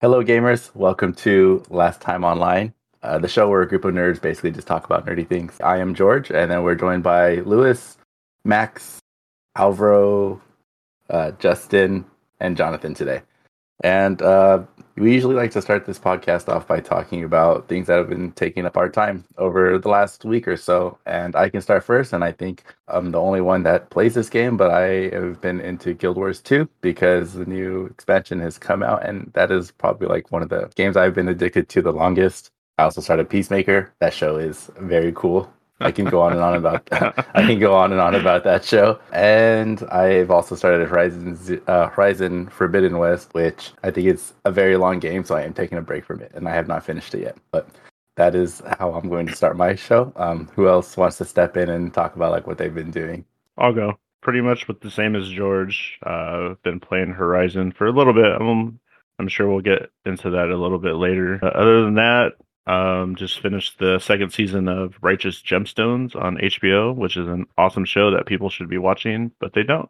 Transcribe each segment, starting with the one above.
Hello, gamers. Welcome to Last Time Online, uh, the show where a group of nerds basically just talk about nerdy things. I am George, and then we're joined by Lewis, Max, Alvaro, uh, Justin, and Jonathan today. And uh, we usually like to start this podcast off by talking about things that have been taking up our time over the last week or so. And I can start first, and I think I'm the only one that plays this game, but I have been into Guild Wars 2 because the new expansion has come out, and that is probably like one of the games I've been addicted to the longest. I also started Peacemaker. That show is very cool. I can go on and on about I can go on and on about that show. And I've also started Horizon uh, Horizon Forbidden West, which I think is a very long game, so I am taking a break from it, and I have not finished it yet. But that is how I'm going to start my show. Um, who else wants to step in and talk about like what they've been doing? I'll go. Pretty much with the same as George. Uh, been playing Horizon for a little bit. I'm, I'm sure we'll get into that a little bit later. Uh, other than that, um, just finished the second season of Righteous Gemstones on HBO, which is an awesome show that people should be watching, but they don't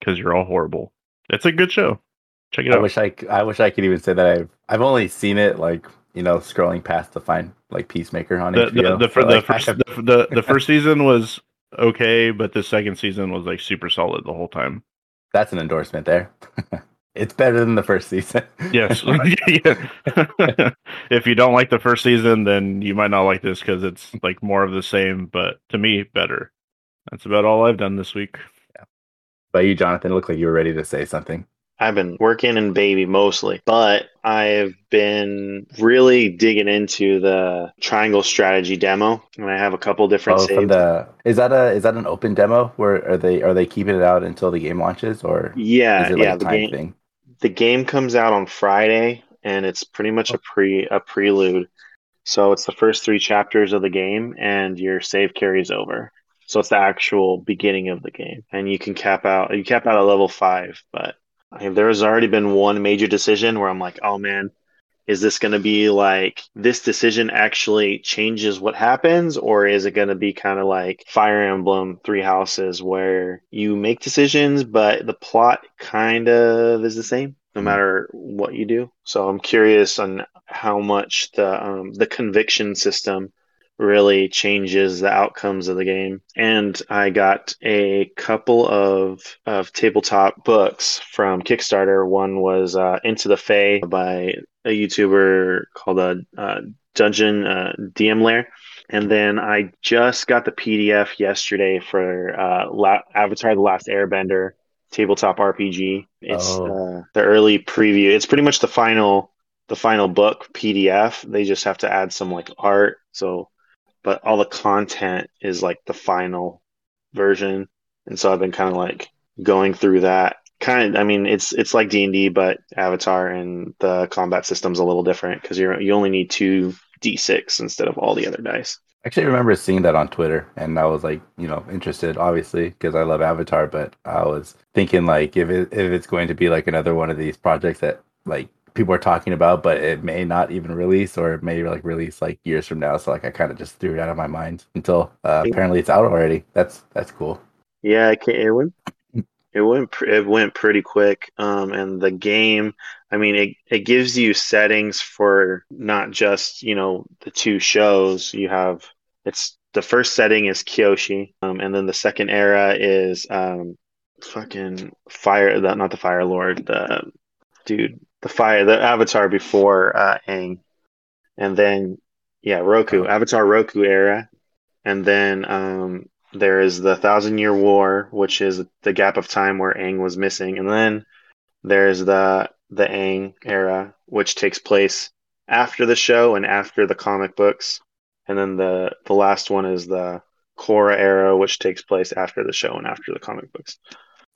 because you're all horrible. It's a good show. Check it I out. wish I I wish I could even say that I've I've only seen it like you know scrolling past to find like Peacemaker on the, HBO. the, the, fir- but, the like, I first have- the, the first season was okay, but the second season was like super solid the whole time. that's an endorsement there. it's better than the first season. Yes. If you don't like the first season, then you might not like this because it's like more of the same, but to me, better. That's about all I've done this week. But you, Jonathan, it looked like you were ready to say something. I've been working and baby mostly, but I've been really digging into the triangle strategy demo, and I have a couple different Oh, saves. from the is that a is that an open demo? Where are they are they keeping it out until the game launches, or yeah, is it like yeah. a The game thing? The game comes out on Friday, and it's pretty much a oh. pre a prelude. So it's the first three chapters of the game, and your save carries over. So it's the actual beginning of the game, and you can cap out you cap out at level five. But I mean, there has already been one major decision where I'm like, oh man, is this going to be like this decision actually changes what happens, or is it going to be kind of like Fire Emblem Three Houses where you make decisions, but the plot kind of is the same no Mhm. matter what you do? So I'm curious on how much the um, the conviction system really changes the outcomes of the game. And I got a couple of of tabletop books from Kickstarter. One was uh, Into the Fae by a YouTuber called a uh, uh, Dungeon uh, DM Lair. And then I just got the PDF yesterday for uh, La- Avatar: The Last Airbender tabletop RPG. It's Oh. uh, the early preview. It's pretty much the final the final book PDF. They just have to add some like art. So, but all the content is like the final version. And so I've been kind of like going through that. Kind of, I mean, it's it's like D and D, but Avatar and the combat system's a little different because you're you only need two d6 instead of all the other dice. Actually, I remember seeing that on Twitter, and I was like, you know, interested, obviously, because I love Avatar. But I was thinking, like, if it if it's going to be like another one of these projects that like people are talking about, but it may not even release, or it may like release like years from now. So like, I kind of just threw it out of my mind until uh, apparently it's out already. That's that's cool. Yeah, it, ca- it went it went it went pretty quick. Um, and the game, I mean, it it gives you settings for not just you know the two shows. You have it's the first setting is Kyoshi, um, and then the second era is um, fucking fire. The, not the Fire Lord, the dude, the fire, the Avatar before uh, Aang, and then yeah, Roku, Avatar Roku era, and then um, there is the Thousand Year War, which is the gap of time where Aang was missing, and then there's the the Aang era, which takes place after the show and after the comic books, and then the the last one is the Korra era, which takes place after the show and after the comic books.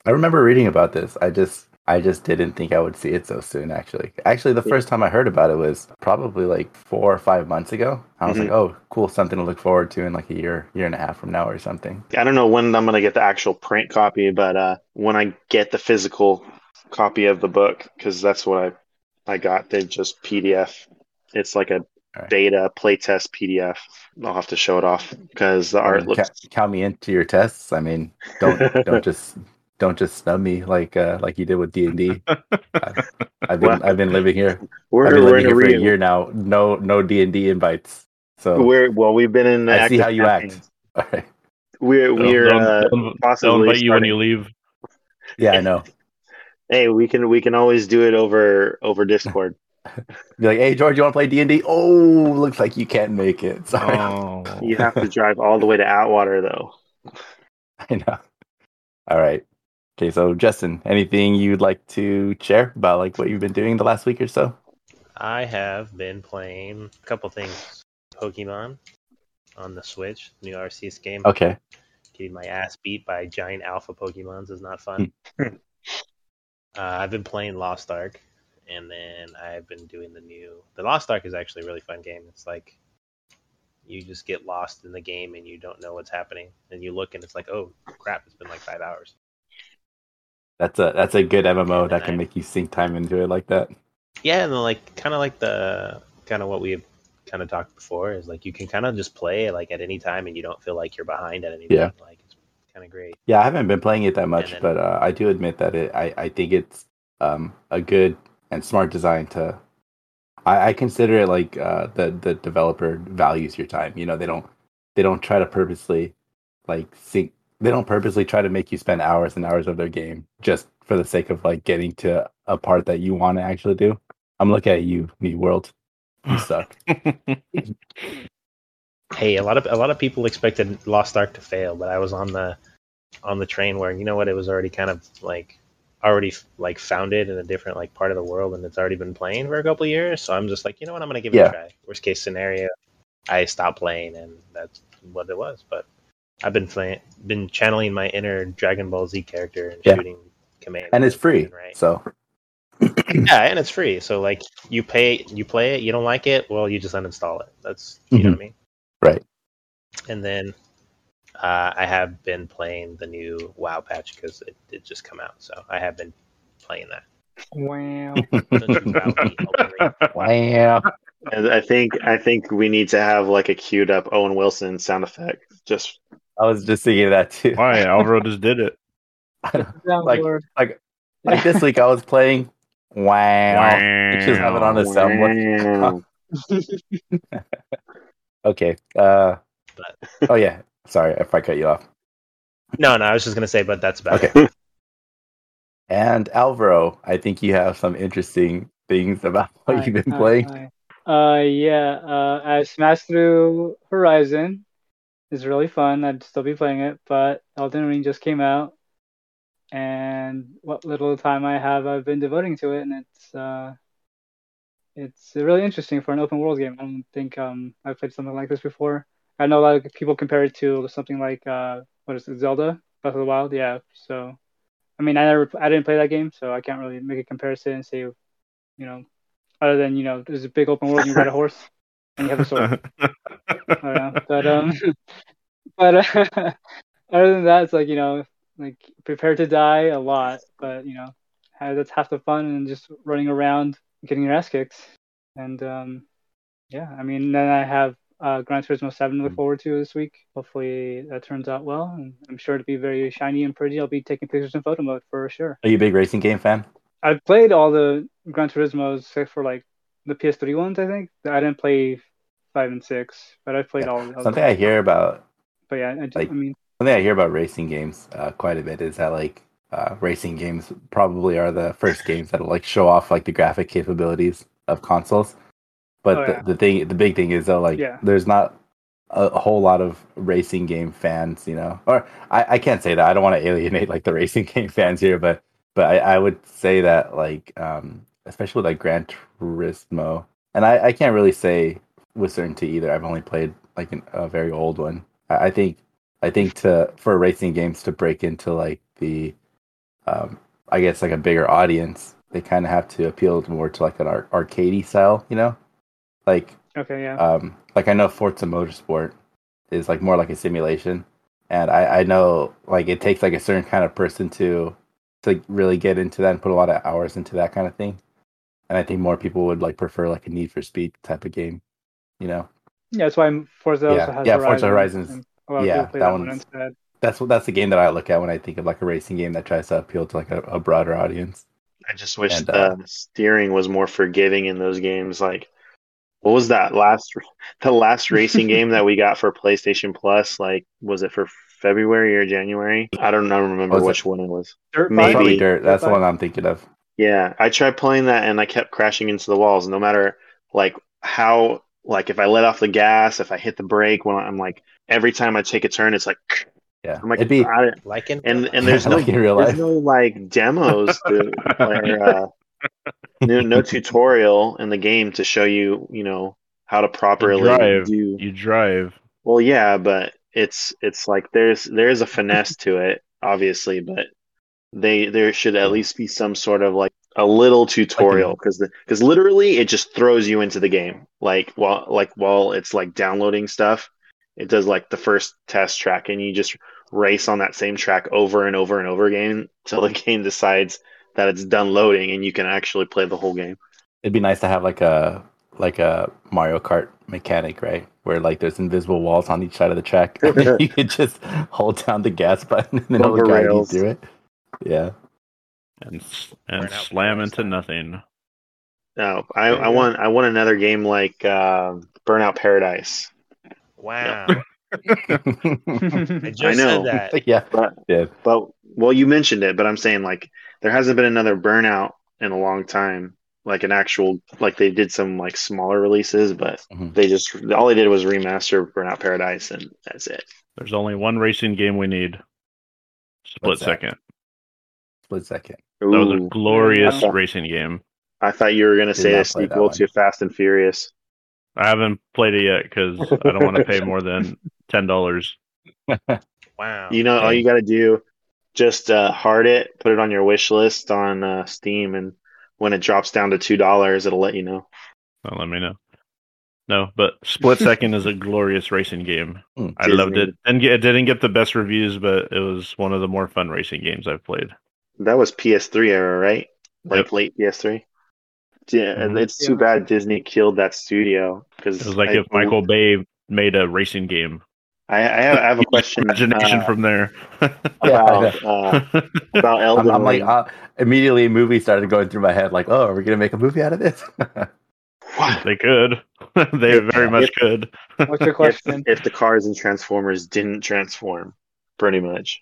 I remember reading about this. I just I just didn't think I would see it so soon. Actually, actually, the first time I heard about it was probably like four or five months ago. I was Mhm. like, oh, cool, something to look forward to in like a year, year and a half from now or something. I don't know when I'm gonna get the actual print copy, but uh, when I get the physical copy of the book, because that's what I I got. They just PDF. It's like a Alright. beta playtest PDF. I'll have to show it off because the I mean, looks. count me into your tests. I mean, don't don't just don't just snub me like uh, like you did with D and D. I've been I've been living here. We're, I've been we're living here for a year now. No no D and D invites. So We're well. We've been in. I see how you act. all right. We're They'll- we're they'll- uh, they'll- possibly they'll invite you when you leave. Yeah, I know. Hey, we can we can always do it over over Discord. Be like, hey George, you want to play D and D? Oh, looks like you can't make it. Sorry. Oh. You have to drive all the way to Atwater though. I know. All right. Okay, so Justin, anything you'd like to share about like what you've been doing the last week or so? I have been playing a couple things. Pokemon on the Switch, new Arceus game. Okay. Getting my ass beat by giant alpha Pokemons is not fun. uh, I've been playing Lost Ark, and then I've been doing the new. The Lost Ark is actually a really fun game. It's like you just get lost in the game and you don't know what's happening, and you look and it's like, oh crap, it's been like five hours. That's a that's a good MMO that can make you sink time into it like that. Yeah, and like kind of like the kind of what we have kind of talked before is like you can kind of just play like at any time and you don't feel like you're behind at any Yeah. point. Like it's kind of great. Yeah, I haven't been playing it that much, then- but uh, I do admit that it I, I think it's um, a good and smart design to I, I consider it like uh, the the developer values your time. You know, they don't they don't try to purposely like sink they don't purposely try to make you spend hours and hours of their game just for the sake of like getting to a part that you want to actually do. I'm looking at you, New World. You suck. Hey, a lot of a lot of people expected Lost Ark to fail, but I was on the on the train where you know what it was already kind of like already like founded in a different like part of the world and it's already been playing for a couple of years. So I'm just like, you know what, I'm gonna give it Yeah. a try. Worst case scenario, I stop playing and that's what it was. But I've been playing, been channeling my inner Dragon Ball Z character and Yeah. shooting command. and it's free. Right. So Yeah, and it's free. So like you pay, you play it. You don't like it, well, you just uninstall it. That's you know what I mean. Right. And then uh, I have been playing the new WoW patch because it did just come out. So I have been playing that. Wow. WoW me, Wolverine. wow. And I think I think we need to have like a queued up Owen Wilson sound effect. Just I was just thinking that too. Why? Alvaro just did it. Like- like like this week I was playing wow. just have it on a soundboard. Okay. Uh But- oh yeah. Sorry if I cut you off. No, no, I was just gonna say, but that's about it. Okay. And Alvaro, I think you have some interesting things about what Hi, you've been hi, playing. hi. Uh, yeah. Uh, I smashed through Horizon. It's really fun. I'd still be playing it, but Elden Ring just came out, and what little time I have, I've been devoting to it, and it's uh, it's really interesting for an open world game. I don't think um I've played something like this before. I know a lot of people compare it to something like uh, what is it, Zelda Breath of the Wild? Yeah. So, I mean, I never, I didn't play that game, so I can't really make a comparison and say, you know, other than you know, there's a big open world, and you ride a horse, and you have a sword. Know. But um, but uh, other than that, it's like you know, like prepare to die a lot, but you know, ha- that's half the fun, and just running around getting your ass kicked. And um, yeah, I mean, then I have uh, Gran Turismo Seven to look forward to this week. Hopefully that turns out well, and I'm sure it'll be very shiny and pretty. I'll be taking pictures in photo mode for sure. Are you a big racing game fan? I've played all the Gran Turismos except for like the PS3 ones. I think I didn't play five and six, but I played Yeah. all. of. Something I hear about But yeah, I, just, like- I mean, something I hear about racing games uh, quite a bit is that like uh, racing games probably are the first games that'll like show off like the graphic capabilities of consoles. But Oh, the, yeah. the thing, the big thing is though, like Yeah. there's not a, a whole lot of racing game fans, you know. Or I, I can't say that. I don't want to alienate like the racing game fans here, but but I, I would say that like um, especially with like Gran Turismo, and I, I can't really say with certainty either. I've only played like an, a very old one. I, I think I think to for racing games to break into like the, um, I guess like a bigger audience, they kind of have to appeal more to like an ar- arcadey style, you know, like okay, yeah. um, like I know Forza Motorsport is like more like a simulation, and I, I know like it takes like a certain kind of person to to really get into that and put a lot of hours into that kind of thing. And I think more people would like prefer like a Need for Speed type of game, you know. Yeah, that's why Forza Yeah, also has yeah, Horizon. Forza Horizon's- and a lot of yeah, that that one instead. that's what that's the game that I look at when I think of like a racing game that tries to appeal to like a, a broader audience. I just wish And, the uh, steering was more forgiving in those games. Like, what was that last the last racing game that we got for PlayStation Plus? Like, was it for February or January? I don't know. Remember Was it- which one it was. Dirt Maybe. bike? Probably dirt. That's the one I'm thinking of. Yeah, I tried playing that and I kept crashing into the walls. No matter like how like if I let off the gas, if I hit the brake, when I'm like every time I take a turn, it's like Yeah, I'm like it'd be I, Like in and and there's no like in real there's life. no like demos to, or uh, no, no tutorial in the game to show you you know how to properly drive. do You drive. well yeah but it's it's like there's there's a finesse to it obviously but they there should at least be some sort of like a little tutorial because because literally it just throws you into the game like while like while it's like downloading stuff it does like the first test track and you just race on that same track over and over and over again till the game decides that it's done loading and you can actually play the whole game It'd be nice to have like a like a Mario Kart mechanic, right? Where like there's invisible walls on each side of the track. you could just hold down the gas button and then it'll guide you through it. Yeah. and and Burnout slam into style. nothing. no I, I want I want another game like uh, Burnout Paradise Wow. yeah. I just I know. said that. yeah. but Yeah. But well, you mentioned it, but I'm saying like there hasn't been another burnout in a long time. Like an actual like they did some like smaller releases, but Mhm. they just all they did was remaster Burnout Paradise and that's it. There's only one racing game we need. Split second. Split second. That was a glorious Yeah. racing game. I thought you were gonna say a not sequel to Fast and Furious. I haven't played it yet because I don't want to pay more than ten dollars. Wow. You know, all you got to do, just uh, hard it, put it on your wish list on uh, Steam, and when it drops down to two dollars, it'll let you know. Well, let me know. No, but Split Second is a glorious racing game. Mm. I loved it. And it didn't get the best reviews, but it was one of the more fun racing games I've played. That was PS3 era, right? Like Yep. late PS3. Yeah, and Mhm. it's too Yeah. bad Disney killed that studio because it's was like if Michael Bay made a racing game. I, I, have, I have a question Imagination uh, from there. about uh, about Elden I'm, I'm like uh, immediately a movie started going through my head like, oh, are we gonna make a movie out of this? What? they could. they very much could. What's your if, question? if the cars and Transformers didn't transform, pretty much.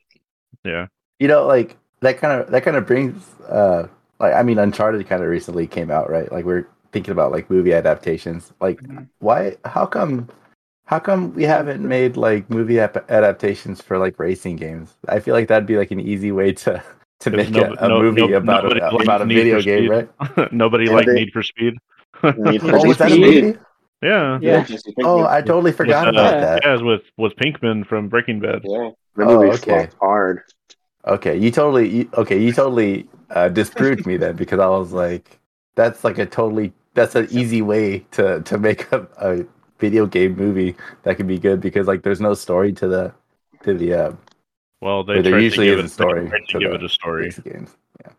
Yeah. you know, like that kind of that kind of brings uh like I mean Uncharted kind of recently came out, right? Like we're thinking about like movie adaptations. Like Mhm. why how come how come we haven't made like movie ap- adaptations for like racing games? I feel like that'd be like an easy way to to make no- a, a no- movie no- about a, likes about a video game, Speed. right? Nobody Yeah, liked they- Need for Speed. Need for Oh, was that a Speed. movie? Yeah. Yeah. Oh, I totally forgot With, uh, about that. Yeah, it was with with Pinkman from Breaking Bad. Yeah. The Oh, movie okay. hard. Okay, you totally you, okay. You totally uh, disproved me then because I was like, that's like a totally that's an easy way to to make a, a video game movie that can be good because like there's no story to the to the uh, Well, they But there usually to give is a it, they story tried to to give the it a story. racing games. Yeah,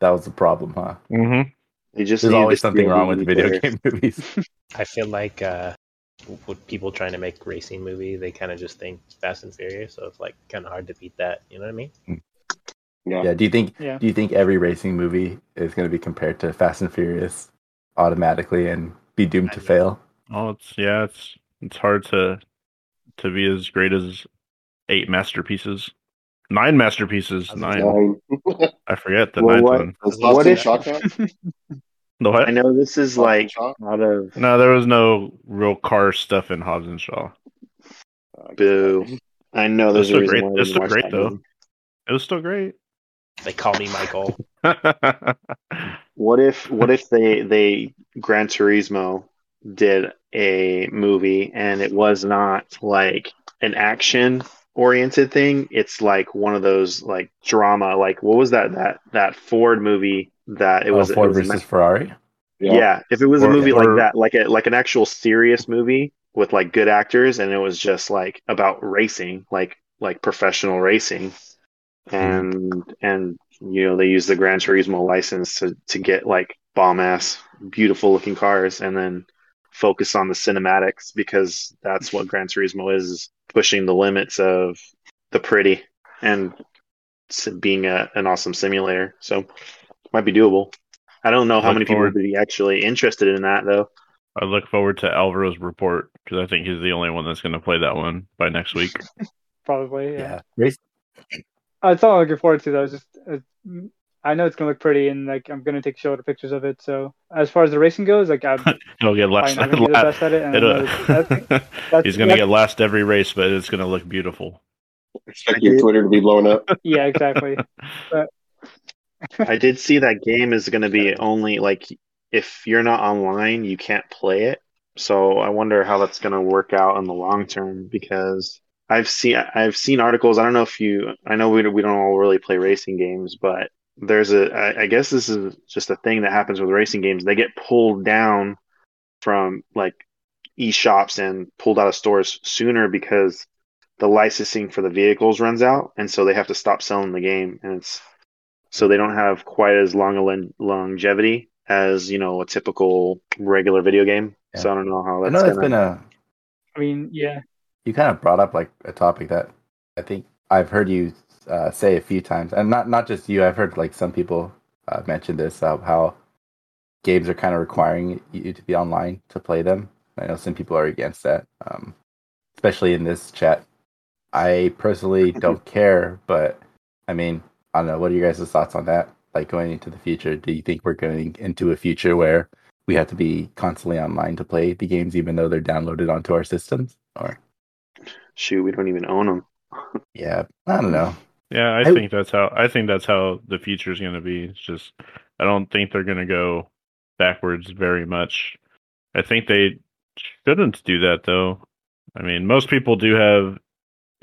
that was the problem, huh? Mm-hmm. You just There's always something wrong with the video players. game movies. I feel like uh, with people trying to make racing movie, they kind of just think Fast and Furious, so it's like kind of hard to beat that. You know what I mean? Hmm. Yeah. yeah. Do you think Yeah. do you think every racing movie is going to be compared to Fast and Furious automatically and be doomed to I fail? Oh, it's yeah, it's it's hard to to be as great as eight masterpieces, nine masterpieces, nine. Nine. I forget the Well, ninth what- one. Was What Lost if- in Shot count? The what? I know this is like Shot? out of No, there was no real car stuff in Hobbs and Shaw. boo. I know there's It's a reason great- why I it's still great, though. movie. It was still great. They call me Michael. What if what if they they Gran Turismo did a movie and it was not like an action oriented thing? It's like one of those like drama. Like what was that that that Ford movie that it oh, was, oh, Ford it was a versus Ferrari. Yeah. if it was a movie or- like that, like a like an actual serious movie with like good actors, and it was just like about racing, like like professional racing, hmm. and and you know they use the Gran Turismo license to to get like bomb ass, beautiful looking cars, and then focus on the cinematics because that's what Gran Turismo is, is pushing the limits of the pretty and being a, an awesome simulator. So might be doable. I don't know how Look many people would be actually interested in that though. I look forward to Alvaro's report because I think he's the only one that's going to play that one by next week. Probably. Yeah. Yeah. Race, That's all I'm looking forward to. Though. It's just, uh, I know it's gonna look pretty, and like I'm gonna take shoulder pictures of it. So as far as the racing goes, like I'm He'll get probably last. not gonna be at it. And I know it'll- that's- that's- he's going to get last every race, but it's going to look beautiful. Expect your Twitter to be blown up. yeah, exactly. I did see that game is going to be only like if you're not online, you can't play it. So I wonder how that's going to work out in the long term because I've seen I've seen articles. I don't know if you. I know we we don't all really play racing games, but there's a. I, I guess this is just a thing that happens with racing games. They get pulled down from like e-shops and pulled out of stores sooner because the licensing for the vehicles runs out, and so they have to stop selling the game, and it's so they don't have quite as long a lon- longevity as you know a typical regular video game. So I don't know how that's. I know that's gonna... been a. I mean, yeah, You kind of brought up like a topic that I think I've heard you uh, say a few times, and not not just you. I've heard like some people uh, mention this of how games are kind of requiring you to be online to play them. I know some people are against that, um, especially in this chat. I personally don't care, but I mean, I don't know. What are your guys' thoughts on that? Like going into the future, do you think we're going into a future where we have to be constantly online to play the games, even though they're downloaded onto our systems? Or Shoot, we don't even own them. yeah, I don't know. Yeah, I, I- think that's how I think that's how the future is going to be. It's just I don't think they're going to go backwards very much. I think they shouldn't do that though. I mean, most people do have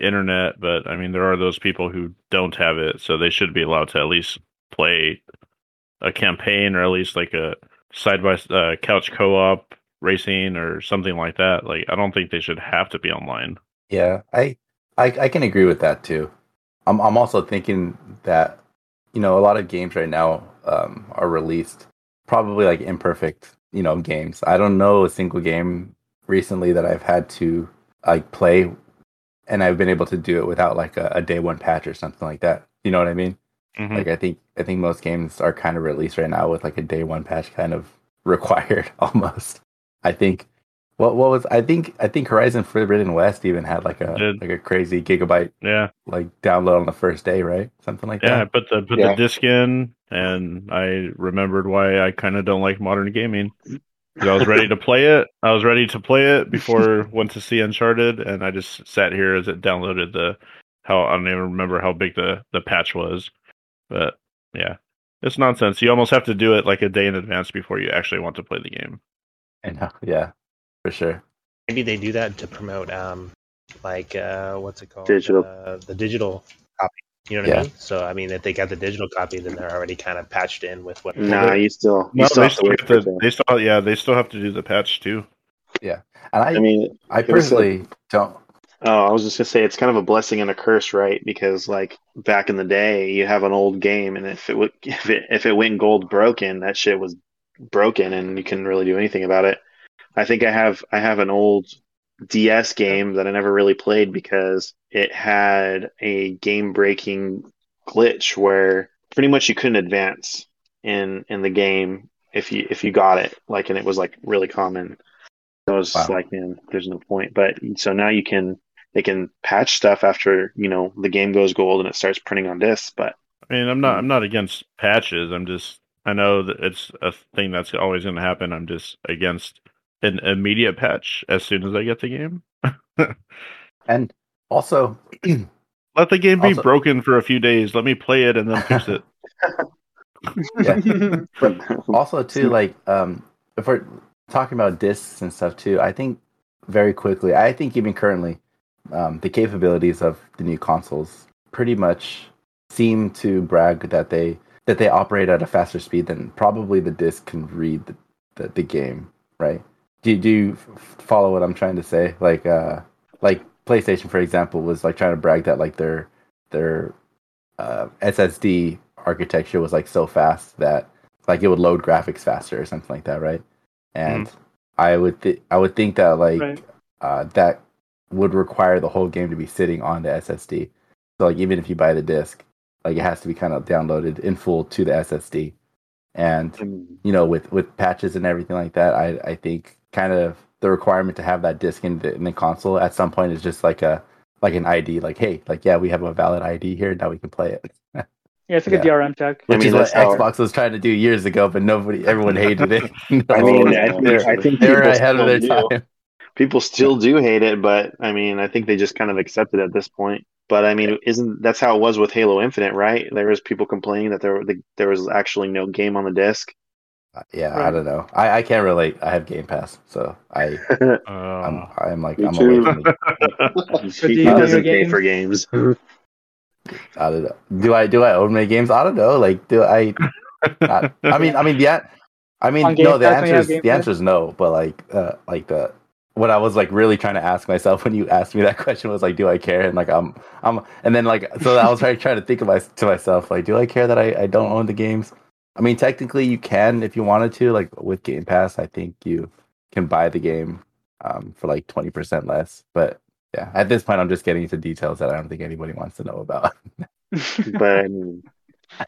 internet, but I mean there are those people who don't have it, so they should be allowed to at least play a campaign or at least like a side by uh, couch co-op racing or something like that. Like I don't think they should have to be online. Yeah, I, I I can agree with that too. I'm I'm also thinking that you know a lot of games right now um, are released probably like imperfect you know games. I don't know a single game recently that I've had to like play and I've been able to do it without like a, a day one patch or something like that. You know what I mean? Mhm. Like I think I think most games are kind of released right now with like a day one patch kind of required almost. I think what what was I think I think Horizon Forbidden West even had like a Did. like a crazy gigabyte yeah. like download on the first day, right? Something like that. Yeah, I put the put Yeah. the disc in, and I remembered why I kind of don't like modern gaming. 'Cause I was ready to play it. I was ready to play it before went to see Uncharted, and I just sat here as it downloaded the how I don't even remember how big the the patch was, but yeah, it's nonsense. You almost have to do it like a day in advance before you actually want to play the game. I know. Yeah, for sure. Maybe they do that to promote, um, like uh, what's it called? Digital. Uh, the digital copy. You know what Yeah. I mean? So I mean, if they got the digital copy, then they're already kind of patched in with what. Nah, you still you No, still they have to still have for to. They still, yeah, they still have to do the patch too. Yeah, and I I mean, I it was personally don't. Oh, I was just gonna say it's kind of a blessing and a curse, right? Because like back in the day, you have an old game, and if it would, if it if it went gold broken, that shit was broken, and you couldn't really do anything about it. I think I have I have an old DS game that I never really played because it had a game breaking glitch where pretty much you couldn't advance in in the game if you if you got it like and it was like really common. So I was Wow. like, man, there's no point. But so now you can they can patch stuff after you know the game goes gold and it starts printing on discs. But I mean, I'm not. Hmm. I'm not against patches. I'm just. I know that it's a thing that's always going to happen. I'm just against an immediate patch as soon as I get the game. And also, Let the game be Also- broken for a few days. Let me play it and then fix it. yeah. But also too like um if we're talking about discs and stuff too i think very quickly i think even currently um, the capabilities of the new consoles pretty much seem to brag that they that they operate at a faster speed than probably the disc can read the, the, the game right do, do you follow what i'm trying to say like uh like playstation for example was like trying to brag that like their their uh, ssd architecture was like so fast that like it would load graphics faster or something like that, right? And I would th- I would think that like Right. uh, that would require the whole game to be sitting on the SSD. So like even if you buy the disc, like it has to be kind of downloaded in full to the SSD. And Mm. you know, with with patches and everything like that, I I think kind of the requirement to have that disc in the, in the console at some point is just like a like an ID, like hey, like yeah, we have a valid ID here, now we can play it. Yeah, it's like Yeah. a DRM check. I Which mean, is what that's how- Xbox was trying to do years ago, but nobody, everyone hated it. I mean, I think, they're, I think they're ahead of their do. time. People still do hate it, but I mean, I think they just kind of accept it at this point. But I mean, isn't that's how it was with Halo Infinite, right? There was people complaining that there the, there was actually no game on the disc. Yeah, I don't know. I, I can't relate. I have Game Pass, so I I'm Uh, I'm like I'm too. away from it. He do you own doesn't your pay for games. I don't know. Do I do I own my games? I don't know. Like do I? I, I mean, I mean, yeah. I mean, Game no. The Pass, answer is the Pass? answer is no. But like, uh, like the what I was like really trying to ask myself when you asked me that question was like, do I care? And like, I'm I'm and then like, so I was trying trying to think of my to myself like, do I care that I I don't own the games? I mean, technically, you can if you wanted to. Like with Game Pass, I think you can buy the game um, for like twenty percent less. But yeah, at this point, I'm just getting into details that I don't think anybody wants to know about. But I mean,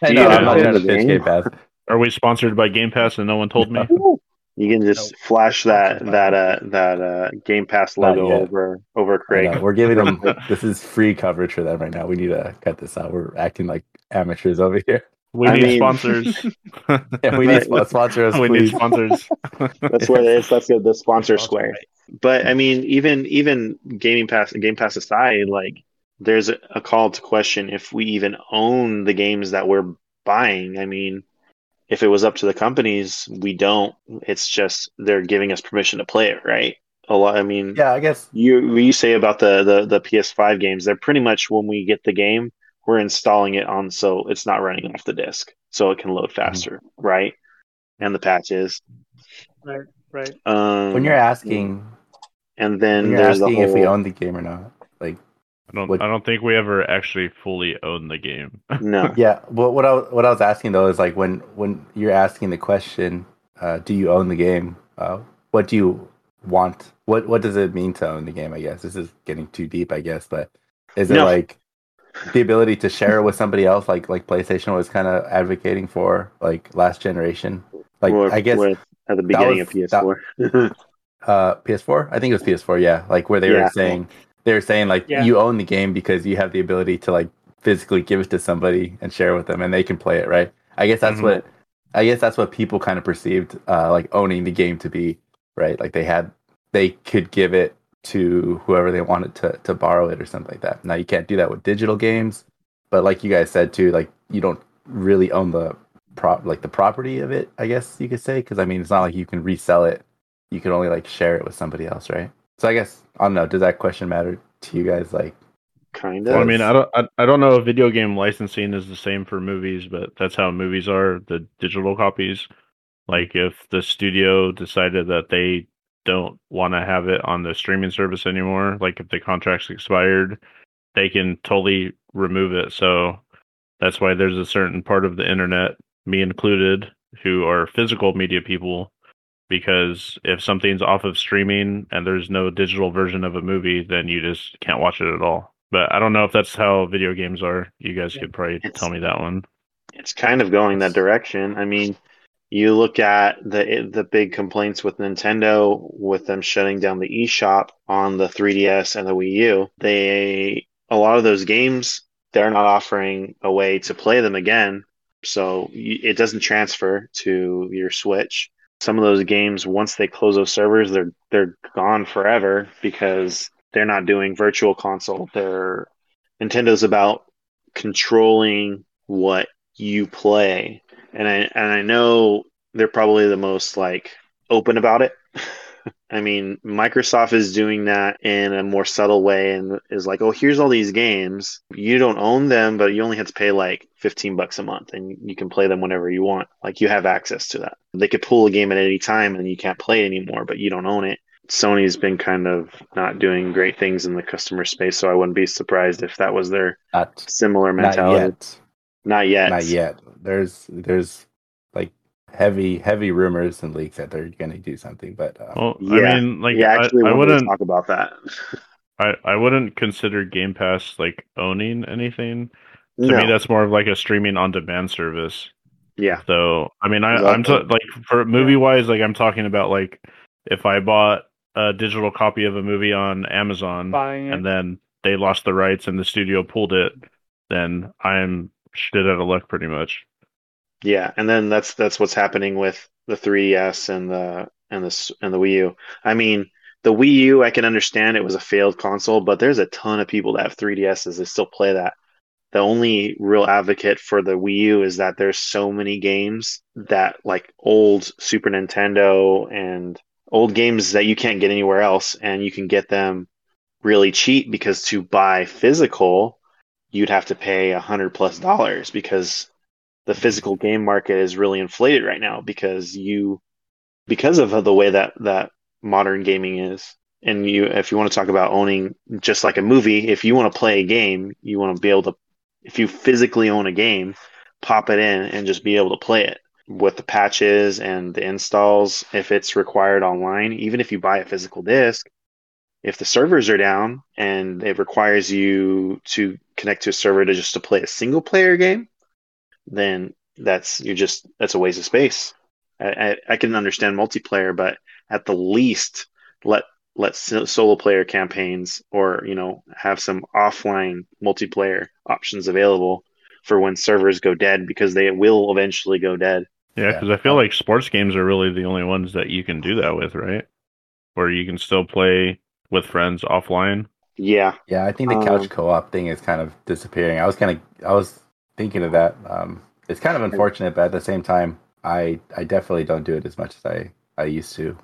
I know, I'm not own trying to pitch game? Game Pass. Are we sponsored by Game Pass and no one told me? you can just flash that that uh that uh Game Pass logo over over Craig. We're giving them this is free coverage for them right now. We need to cut this out. We're acting like amateurs over here. We I need mean- sponsors. Yeah, we need Right. to we need sponsors. That's where it is. That's the, the sponsor Sponsor, square. But I mean, even even gaming pass game pass aside, like there's a, a call to question if we even own the games that we're buying. I mean, if it was up to the companies, we don't. It's just they're giving us permission to play it, right? A lot. I mean, Yeah, I guess. you what you say about the, the the PS5 games, they're pretty much when we get the game, we're installing it on so it's not running off the disk, so it can load faster, right? And the patches. right, right. Um, When you're asking, and then when you're there's the asking whole. if we own the game or not, like, I don't. What- I don't think we ever actually fully own the game. no, yeah. But what I what I was asking though is like when when you're asking the question, uh, do you own the game? Uh, what do you want? What what does it mean to own the game? I guess this is getting too deep. I guess, but is it No. like the ability to share it with somebody else, like like PlayStation was kind of advocating for, like last generation? Like Or I guess at the beginning was- of PS4. uh PS4. I think it was PS4. Yeah, like where they Yeah. were saying they were saying like Yeah. you own the game because you have the ability to like physically give it to somebody and share with them, and they can play it. Right. I guess that's Mhm. what I guess that's what people kind of perceived uh like owning the game to be. Right. Like they had they could give it to whoever they wanted to to borrow it or something like that. Now you can't do that with digital games, but like you guys said too, like you don't really own the prop like the property of it. I guess you could say because I mean it's not like you can resell it you can only like share it with somebody else, right? So I guess I don't know. Does that question matter to you guys? Like, kind Well, I mean, I don't. I, I don't know if video game licensing is the same for movies, but that's how movies are. The digital copies. Like if the studio decided that they don't want to have it on the streaming service anymore, like if the contract's expired, they can totally remove it. So that's why there's a certain part of the internet, me included, who are physical media people. Because if something's off of streaming and there's no digital version of a movie, then you just can't watch it at all. But I don't know if that's how video games are. You guys could probably tell me that one. it's kind of going that direction. I mean, you look at the the big complaints with Nintendo with them shutting down the eShop on the 3DS and the Wii U. They a lot of those games they're not offering a way to play them again, so it doesn't transfer to your Switch. Some of those games once they close those servers, they're they're gone forever because they're not doing virtual console. They're Nintendo's about controlling what you play and i and i know they're probably the most like open about it. I mean microsoft is doing that in a more subtle way and is like oh here's all these games. You don't own them but you only have to pay like 15 bucks a month and you can play them whenever you want. Like you have access to that. They could pull a game at any time and you can't play it anymore but you don't own it. Sony's been kind of not doing great things in the customer space so i wouldn't be surprised if that was their not similar not mentality. yet, not yet. not yet. There's there's like heavy heavy rumors and leaks that they're going to do something, but uh, Well, Yeah. I mean, like, yeah, I, actually, I I wouldn't. talk about that. I, I wouldn't consider Game Pass like owning anything. To no. me, that's more of like a streaming on demand service. yeah. So I mean, I, I'm t- like for movie wise, like I'm talking about like if I bought a digital copy of a movie on Amazon and then they lost the rights and the studio pulled it, then I'm shit out of luck pretty much. Yeah, and then that's that's what's happening with the 3DS and the and the and the Wii U. I mean, the Wii U, I can understand it was a failed console, but there's a ton of people that have 3DSs that still play that. The only real advocate for the Wii U is that there's so many games that like old Super Nintendo and old games that you can't get anywhere else, and you can get them really cheap because to buy physical, you'd have to pay a hundred plus dollars because the physical game market is really inflated right now because you because of the way that that modern gaming is. And you if you want to talk about owning just like a movie if you want to play a game you want to be able to if you physically own a game pop it in and just be able to play it with the patches and the installs if it's required online even if you buy a physical disc if the servers are down and it requires you to connect to a server to just to play a single player game then that's you're just that's a waste of space. I, I, I can understand multiplayer, but at the least let let solo player campaigns or you know have some offline multiplayer options available for when servers go dead because they will eventually go dead. Yeah, Yeah. because I feel like sports games are really the only ones that you can do that with, right? Where you can still play with friends offline. Yeah, Yeah, I think the couch Um, co-op thing is kind of disappearing. I was kind of I was thinking of that. Um, it's kind of unfortunate, but at the same time, I I definitely don't do it as much as I I used to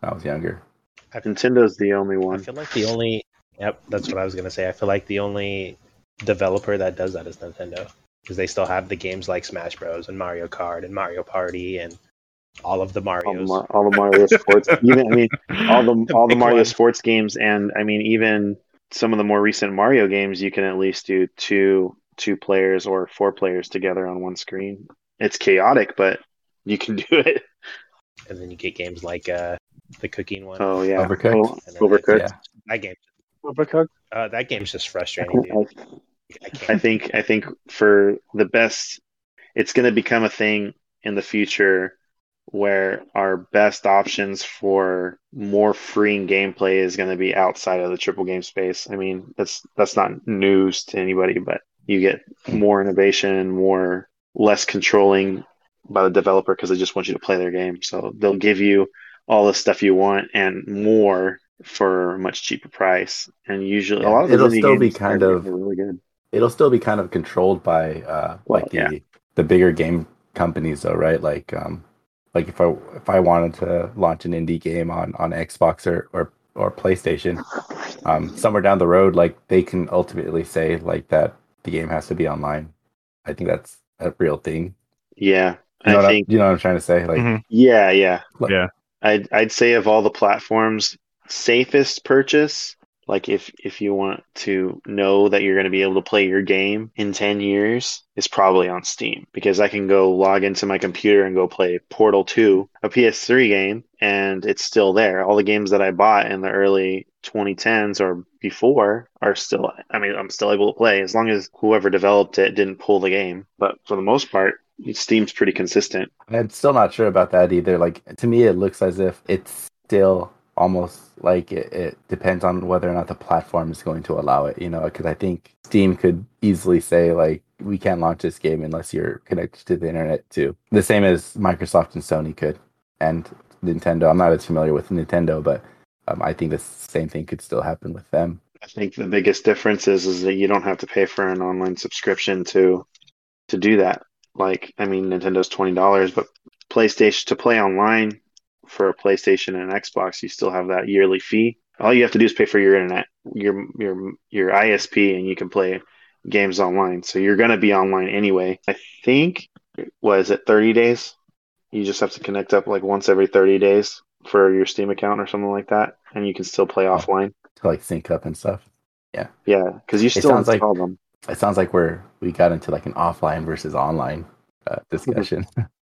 when I was younger. Nintendo's the only one. I feel like the only. Yep, that's what I was gonna say. I feel like the only developer that does that is Nintendo because they still have the games like Smash Bros. and Mario Kart and Mario Party and all of the All the, Mar- all the Mario sports, even I mean all the The all the Mario ones. sports games, and I mean even some of the more recent Mario games, you can at least do two two players or four players together on one screen. It's chaotic, but you can do it. and then you get games like uh, the cooking one. Oh yeah, Overcooked? Oh, And then overcooked. Yeah, That game, Overcooked. uh, that game's just frustrating, dude. I, I can't. I think I think for the best, it's going to become a thing in the future where our best options for more freeing gameplay is going to be outside of the triple game space. I mean, that's that's not news to anybody, but you get more innovation, more less controlling by the developer because they just want you to play their game. So they'll give you all the stuff you want and more for a much cheaper price. And usually, a lot of the it'll still be kind of- really good. it'll still be kind of controlled by uh Well, like the yeah. the bigger game companies though, right? Like um like if I if I wanted to launch an indie game on on Xbox or or or PlayStation, um somewhere down the road, like they can ultimately say like that the game has to be online. I think that's a real thing. Yeah, You know, I think. I, you know what I'm trying to say? Like Mhm. Yeah, yeah. Look- Yeah. I'd I'd say of all the platforms, safest purchase. Like if if you want to know that you're going to be able to play your game in 10 years, is probably on Steam because I can go log into my computer and go play Portal 2, a PS3 game, and it's still there. All the games that I bought in the early 2010s or before are still I mean, I'm still able to play as long as whoever developed it didn't pull the game. But for the most part, Steam's pretty consistent. I'm still not sure about that either. Like to me, it looks as if it's still almost like it, it depends on whether or not the platform is going to allow it. You know, because I think Steam could easily say like we can't launch this game unless you're connected to the internet too. The same as Microsoft and Sony could, and Nintendo. I'm not as familiar with Nintendo, but um, I think the same thing could still happen with them. I think the biggest difference is is that you don't have to pay for an online subscription to to do that. Like, I mean, Nintendo's twenty dollars, but PlayStation to play online for a PlayStation and an Xbox, you still have that yearly fee. All you have to do is pay for your internet, your your your ISP, and you can play games online. So you're gonna be online anyway. I think was it thirty days? You just have to connect up like once every thirty days for your Steam account or something like that, and you can still play offline. to like sync up and stuff. Yeah, yeah, because you still sounds like- install them. It sounds like we're we got into like an offline versus online uh, discussion.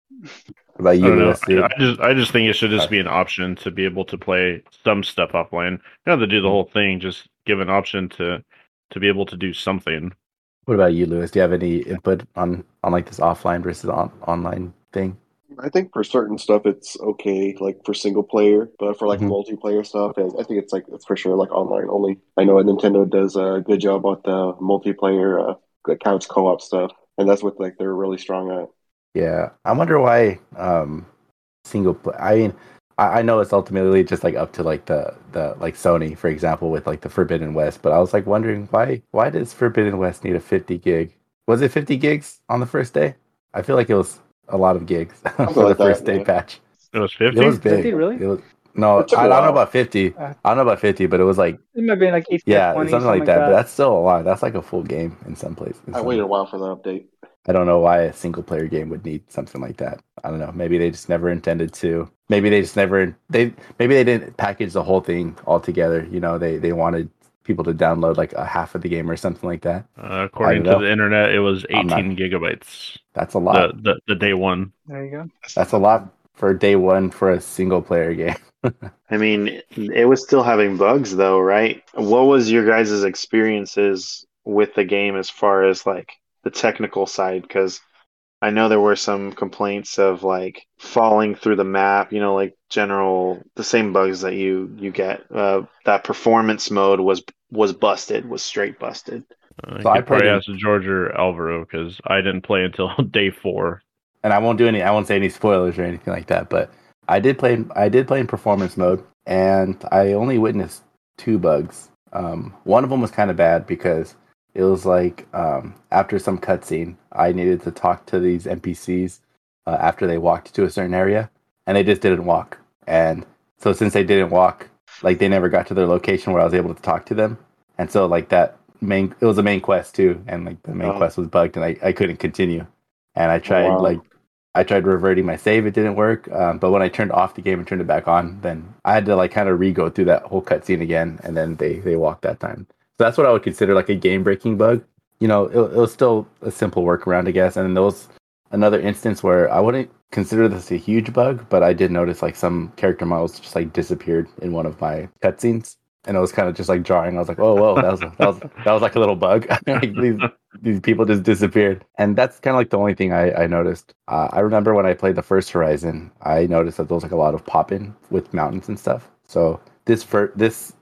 What about I you, don't know. Lewis? dude? I, I just I just think it should just be an option to be able to play some stuff offline. You don't have to do the whole thing. Just give an option to to be able to do something. What about you, Lewis? Do you have any input on on like this offline versus on, online thing? I think for certain stuff it's okay, like for single player, but for like Mhm. multiplayer stuff, I I think it's like it's for sure like online only. I know Nintendo does a good job with the multiplayer uh, like couch co-op stuff, and that's what like they're really strong at. Yeah, I wonder why um single play. I mean, I, I know it's ultimately just like up to like the the like Sony, for example, with like the Forbidden West. But I was like wondering why why does Forbidden West need a 50 gig? Was it 50 gigs on the first day? I feel like it was a lot of gigs for the like that, first day yeah. patch. It was fifty. It was big. 50, really? It was no, It took a I, I don't know about 50. Uh, I don't know about 50, but it was like It might be like 8 yeah, 20, something like that. But that's still a lot. That's like a full game in some places. I waited a while for the update. I don't know why a single player game would need something like that. I don't know. Maybe they just never intended to. Maybe they just never they maybe they didn't package the whole thing all together. You know, they they wanted people to download like a half of the game or something like that. Uh, according to know. the internet, it was I'm not- 18 gigabytes. That's a lot. The, the the day one. There you go. That's a lot for day one for a single player game. I mean, it was still having bugs though, right? What was your guys' experiences with the game as far as like the technical side? Because I know there were some complaints of like falling through the map, you know, like general the same bugs that you you get. Uh, that performance mode was was busted, was straight busted. Uh, So I probably played in- ask George or Alvaro because I didn't play until day four. and I won't do any. I won't say any spoilers or anything like that. But I did play. I did play in performance mode, and I only witnessed two bugs. Um, one of them was kind of bad because it was like um, after some cutscene, I needed to talk to these NPCs uh, after they walked to a certain area, and they just didn't walk. And so since they didn't walk, like they never got to their location where I was able to talk to them, and so like that main it was a main quest too, and like the main Oh. quest was bugged, and I, I couldn't continue. And I tried wow. like I tried reverting my save, it didn't work. Um, but when I turned off the game and turned it back on, then I had to like kind of re-go through that whole cutscene again, and then they they walked that time. So that's what I would consider like a game breaking bug. You know, it, it was still a simple workaround, I guess. And then there was another instance where I wouldn't consider this a huge bug, but I did notice like some character models just like disappeared in one of my cutscenes. And it was kind of just like jarring. I was like, "Oh, whoa, that was that was that was like a little bug. like these these people just disappeared and that's kind of like the only thing i, I noticed uh, i remember when i played the first horizon i noticed that there was like a lot of popping with mountains and stuff so this for this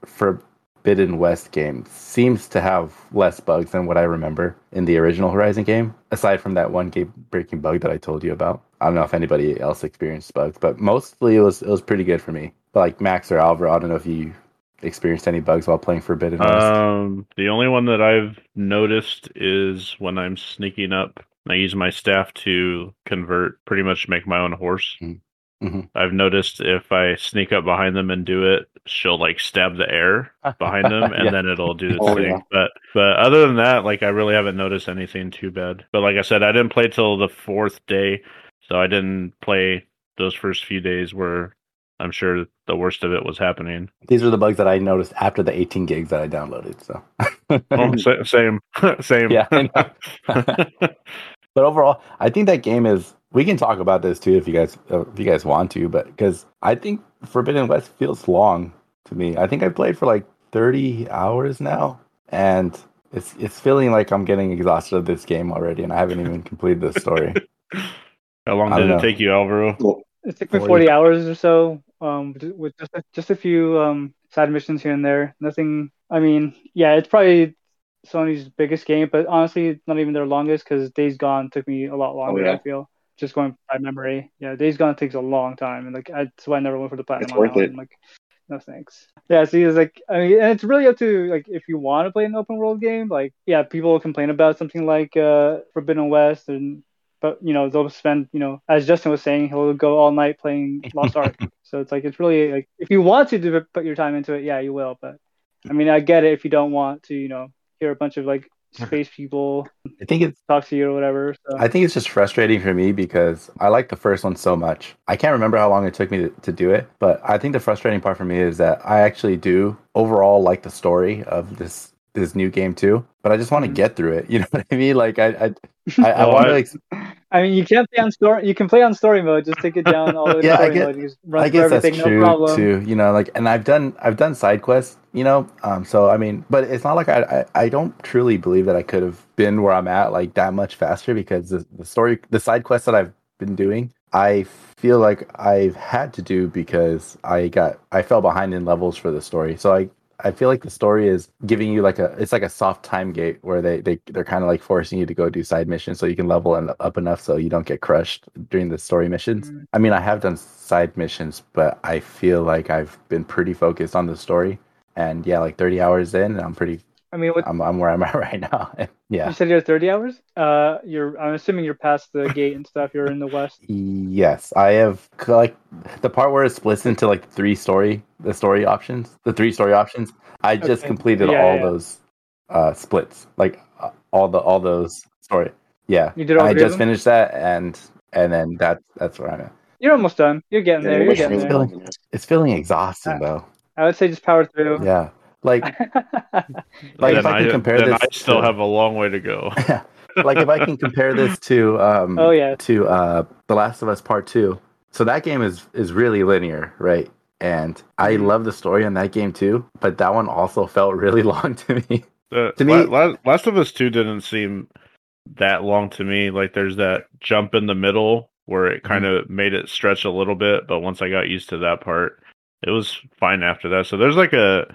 forbidden west game seems to have less bugs than what i remember in the original horizon game aside from that one game breaking bug that i told you about i don't know if anybody else experienced bugs but mostly it was it was pretty good for me but like max or alvaro i don't know if you experienced any bugs while playing forbidden west Um, the only one that I've noticed is when I'm sneaking up. I use my staff to convert, pretty much make my own horse. Mhm. I've noticed if I sneak up behind them and do it, she'll like stab the air behind them, and Yeah. then it'll do the Oh, thing. yeah. But but other than that, like I really haven't noticed anything too bad. But like I said, I didn't play till the fourth day, so I didn't play those first few days where I'm sure the worst of it was happening. These are the bugs that I noticed after the 18 gigs that I downloaded. So, Oh, same, same. yeah. But overall, I think that game is. We can talk about this too if you guys uh, if you guys want to, but because I think Forbidden West feels long to me. I think I played for like 30 hours now, and it's it's feeling like I'm getting exhausted of this game already, and I haven't even completed the story. How long did it know. take you, Alvaro? It took me 40. 40 hours or so, um, with just a, just a few um, side missions here and there. Nothing. I mean, yeah, it's probably Sony's biggest game, but honestly, not even their longest because Days Gone took me a lot longer. yeah? I feel just going by memory. Yeah, Days Gone takes a long time, and like I, that's why I never went for the platinum. It's worth it. Like, no thanks. Yeah, see, it's like I mean, and it's really up to like if you want to play an open world game. Like, yeah, people complain about something like uh, Forbidden West and but you know they'll spend you know as Justin was saying he'll go all night playing Lost Ark. so it's like it's really like if you want to put your time into it, yeah, you will. But I mean, I get it if you don't want to, you know, hear a bunch of like space people I think it's talk to you or whatever. So I think it's just frustrating for me because I like the first one so much. I can't remember how long it took me to, to do it, but I think the frustrating part for me is that I actually do overall like the story of this this new game too. But I just want to Mhm. get through it. You know what I mean? Like I I, I, I want to I- ex- I mean, you can't play on story. You can play on story mode. Just take it down all the way to Yeah, I story get- mode. You just run I guess that's everything, true no problem. too. You know, like, and I've done I've done side quests. You know, um, so I mean, but it's not like I, I I don't truly believe that I could have been where I'm at like that much faster because the, the story the side quests that I've been doing, I feel like I've had to do because I got I fell behind in levels for the story. So I I feel like the story is giving you like a it's like a soft time gate where they they they're kind of like forcing you to go do side missions so you can level up enough so you don't get crushed during the story missions. Mm. I mean, I have done side missions, but I feel like I've been pretty focused on the story. And yeah, like 30 hours in, I'm pretty I mean, what I'm I'm where I'm at right now. yeah. you said you're 30 hours. Uh, you're. I'm assuming you're past the gate and stuff. You're in the west. Yes, I have like the part where it splits into like three story the story options, the three story options. I just completed Yeah, all yeah. those uh splits, like uh, all the all those story. Yeah, You did all I just finished that, and and then that's that's where I'm at. You're almost done. You're getting there. You're getting really there. feeling- It's feeling exhausting though. I would say just power through. Yeah, like like if I can compare then this, I still to- have a long way to go. like if I can compare this to um Oh, yeah. to uh The Last of Us Part 2. So that game is is really linear, right? And I Mhm. love the story in that game too, but that one also felt really long to me. Uh, To me- La- La- Last of Us Two didn't seem that long to me. Like there's that jump in the middle where it kind Mm-hmm. of made it stretch a little bit, but once I got used to that part, it was fine after that. So there's like a,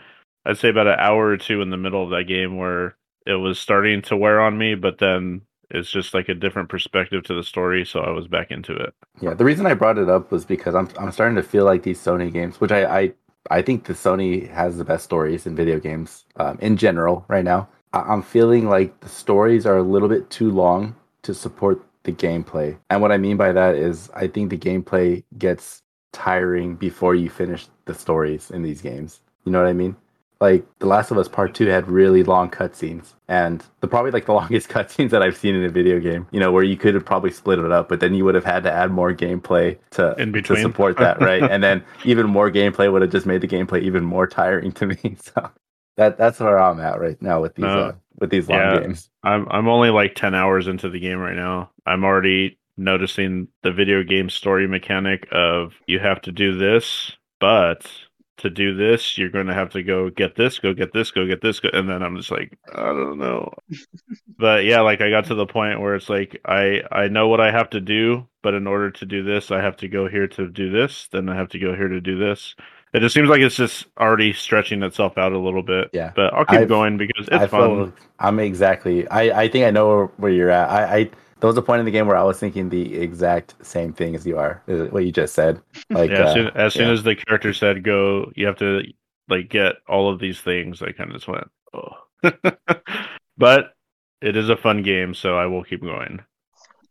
I'd say about an hour or two in the middle of that game where it was starting to wear on me, but then it's just like a different perspective to the story, so I was back into it. Yeah, the reason I brought it up was because I'm I'm starting to feel like these Sony games, which I I, I think the Sony has the best stories in video games um, in general right now. I, I'm feeling like the stories are a little bit too long to support the gameplay, and what I mean by that is I think the gameplay gets tiring before you finish the stories in these games. You know what I mean? Like The Last of Us Part Two had really long cutscenes, and the probably like the longest cutscenes that I've seen in a video game. You know, where you could have probably split it up, but then you would have had to add more gameplay to In to support that, right? and then even more gameplay would have just made the gameplay even more tiring to me. So that that's where I'm at right now with these No. uh, with these long Yeah. games. I'm I'm only like 10 hours into the game right now. I'm already noticing the video game story mechanic of you have to do this, but to do this, you're going to have to go get this, go get this, go get this, go, and then I'm just like, I don't know. but yeah, like I got to the point where it's like I I know what I have to do, but in order to do this, I have to go here to do this, then I have to go here to do this. It just seems like it's just already stretching itself out a little bit. Yeah. But I'll keep I've- going because it's I fun. feel I'm exactly. I I think I know where, where you're at. I, I there was a point in the game where I was thinking the exact same thing as you are. What you just said. Like yeah, as uh, soon, as, soon yeah. as the character said go, you have to like get all of these things. I kind of just went, oh. but it is a fun game, so I will keep going.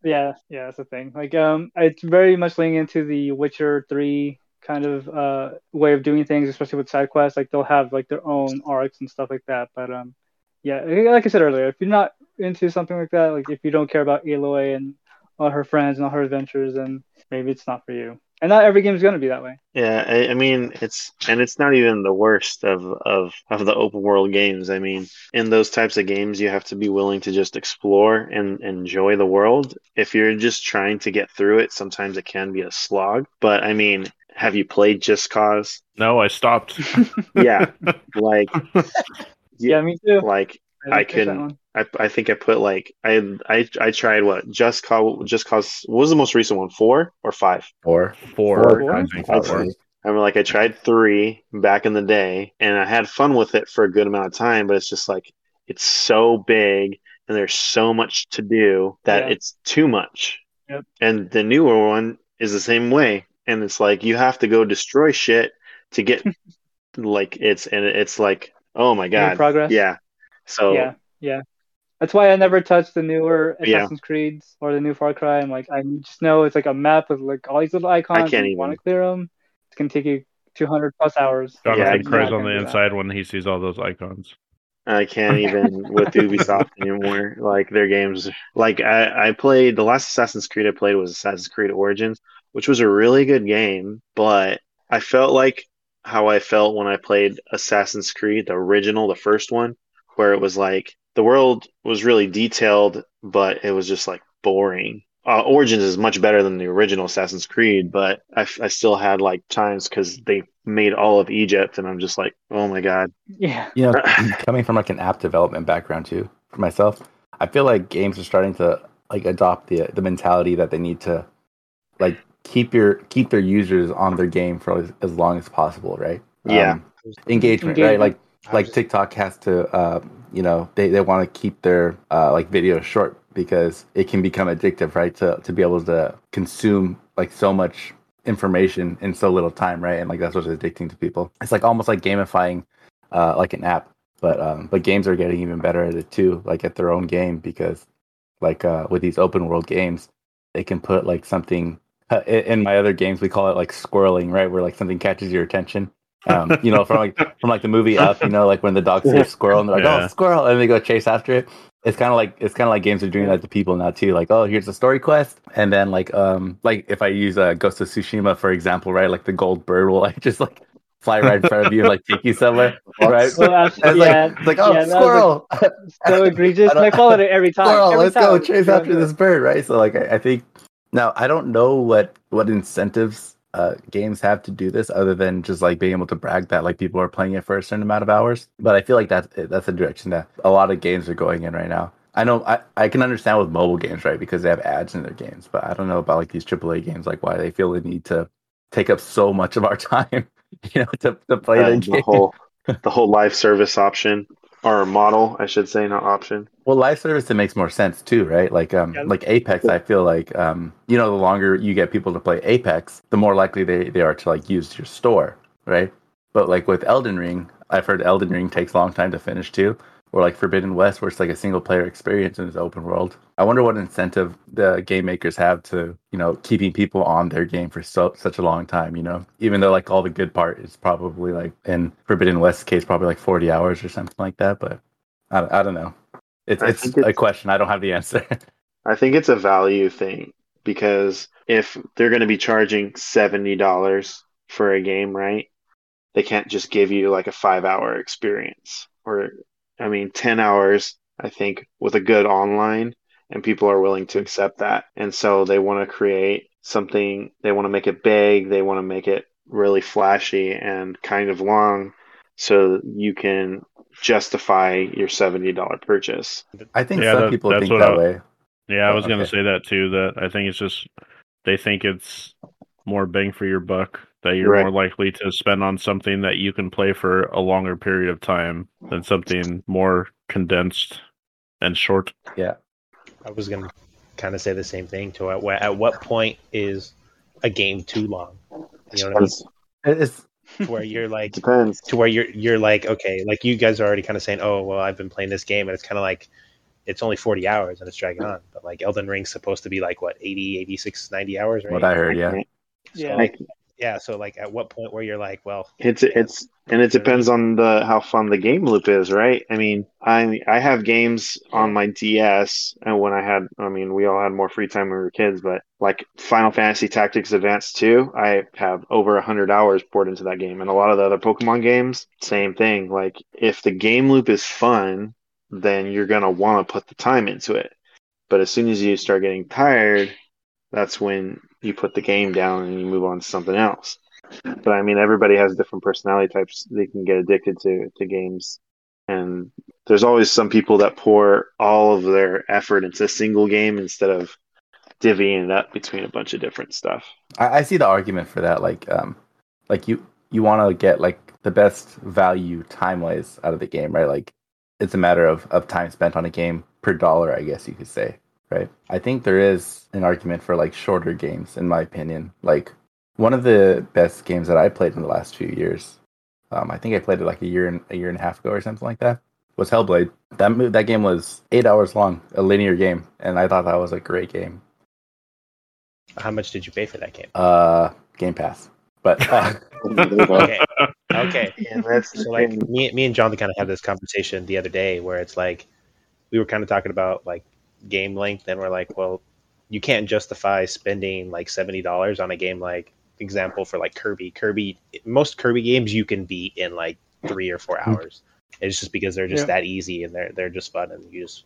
Yeah, yeah, that's the thing. Like, um, it's very much leaning into the Witcher Three kind of uh way of doing things, especially with side quests. Like, they'll have like their own arcs and stuff like that. But um, yeah, like I said earlier, if you're not into something like that, like if you don't care about Aloy and all her friends and all her adventures, then maybe it's not for you. And not every game is gonna be that way. Yeah, I, I mean it's and it's not even the worst of, of of the open world games. I mean, in those types of games, you have to be willing to just explore and enjoy the world. If you're just trying to get through it, sometimes it can be a slog. But I mean, have you played Just Cause? No, I stopped. Yeah, like Yeah, me too. like didn't I finish that can- I, I think I put like I I I tried what Just Cause Just Cause what was the most recent one four or five Four. Four, Four? I think. I'd Four. I mean, like I tried three back in the day, and I had fun with it for a good amount of time. But it's just like it's so big, and there's so much to do that Yeah. it's too much. Yep. And the newer one is the same way, and it's like you have to go destroy shit to get like it's and it's like oh my god, progress? yeah. So Yeah, yeah. That's why I never touched the newer Yeah. Assassin's Creeds or the new Far Cry. I'm like, I just know it's like a map with like all these little icons. I can't even want to clear them. It's gonna take you 200 plus hours. Jonathan Yeah, cries on the gonna that. inside when he sees all those icons. I can't even with Ubisoft anymore. Like their games, like I, I played the last Assassin's Creed I played was Assassin's Creed Origins, which was a really good game, but I felt like how I felt when I played Assassin's Creed, the original, the first one, where it was like the world was really detailed, but it was just like boring. uh, Origins is much better than the original Assassin's Creed, but I still had like times because they made all of Egypt, and I'm just like, oh my god. Yeah. You know, coming from like an app development background too, for myself, I feel like games are starting to like adopt the the mentality that they need to like keep your keep their users on their game for as, as long as possible, right? Yeah. Um, engagement, right? Like like was- TikTok has to, uh, you know, they, they want to keep their uh, like videos short because it can become addictive, right? To to be able to consume like so much information in so little time, right? And like that's what's addicting to people. It's like almost like gamifying, uh, like an app. But um, but games are getting even better at it too, like at their own game because like uh, with these open world games, they can put like something. Uh, in in my other games, we call it like squirreling, right? Where like something catches your attention. Um, you know, from like from like the movie Up, you know, like when the dog sees a squirrel and they're like, Yeah. "Oh, squirrel," and they go chase after it. It's kind of like it's kind of like games are doing that to people now too. Like, oh, here's a story quest, and then like um like if I use uh, Ghost of Tsushima for example, right? Like the gold bird will like just like fly right in front of you and like take you somewhere, right? So that's, It's yeah, like, it's like, oh, yeah, squirrel, like, so egregious. I don't- I follow it every time. squirrel, every let's go chase after this bird, right? So like, I, I think now I don't know what what incentives uh, games have to do this other than just like being able to brag that like people are playing it for a certain amount of hours. But I feel like that's that's a direction that a lot of games are going in right now. I know I, I can understand with mobile games, right? Because they have ads in their games, but I don't know about like these AAA games, like why they feel the need to take up so much of our time, you know, to, to play Uh, the game. whole the whole live service option or model, I should say, not option. Well, live service it makes more sense too, right? Like um Yeah. like Apex, I feel like um you know the longer you get people to play Apex, the more likely they, they are to like use your store, right? But like with Elden Ring, I've heard Elden Ring takes a long time to finish too. Or like Forbidden West, where it's like a single player experience in this open world. I wonder what incentive the game makers have to, you know, keeping people on their game for so such a long time, you know? Even though like all the good part is probably like in Forbidden West's case, probably like forty hours or something like that. But I, don't- I don't know. It's I it's a question. I don't have the answer. I think it's a value thing because if they're going to be charging seventy dollars for a game, right? They can't just give you like a five hour experience or, I mean, ten hours. I think with a good online, and people are willing to accept that, and so they want to create something. They want to make it big. They want to make it really flashy and kind of long, so you can justify your seventy dollar purchase. I think Yeah, some that- people think that I- way. Yeah, I Oh, was gonna say that too. That I think it's just they think it's more bang for your buck. That you're Right. more likely to spend on something that you can play for a longer period of time than something more condensed and short. Yeah. I was gonna kind of say the same thing. To at, at what point is a game too long? You know what I mean? It's To where you're like, Depends. to where you're you're like, okay, like you guys are already kind of saying, oh, well, I've been playing this game, and it's kind of like it's only 40 hours and it's dragging on. But like Elden Ring's supposed to be like what 80, 86, 90 hours, right? what I heard. Yeah, Yeah. Like, yeah. So like, at what point where you're like, well, It's it's and it depends on the how fun the game loop is, right? I mean, I I have games on my DS, and when I had, I mean, we all had more free time when we were kids, but like Final Fantasy Tactics Advance 2, I have over hundred hours poured into that game, and a lot of the other Pokemon games, same thing. Like, if the game loop is fun, then you're gonna want to put the time into it. But as soon as you start getting tired, that's when you put the game down and you move on to something else. But I mean, everybody has different personality types. They can get addicted to, to games. And there's always some people that pour all of their effort into a single game instead of divvying it up between a bunch of different stuff. I, I see the argument for that. Like, um, like you you want to get like the best value time wise out of the game, right? Like, it's a matter of of time spent on a game per dollar, I guess you could say, right? I think there is an argument for like shorter games, in my opinion. Like, one of the best games that I played in the last few years, um, I think I played it like a year and a year and a half ago or something like that. Was Hellblade. That mo- that game was eight hours long, a linear game, and I thought that was a great game. how much did you pay for that game? Uh, Game Pass, but uh, Okay, okay. And that's So like me, me and John kind of had this conversation the other day where it's like we were kind of talking about like game length, and we're like, well, you can't justify spending like seventy dollars on a game like example for like Kirby. Kirby, most Kirby games you can beat in like three or four hours. It's just because they're just Yeah. that easy and they're they're just fun, and you just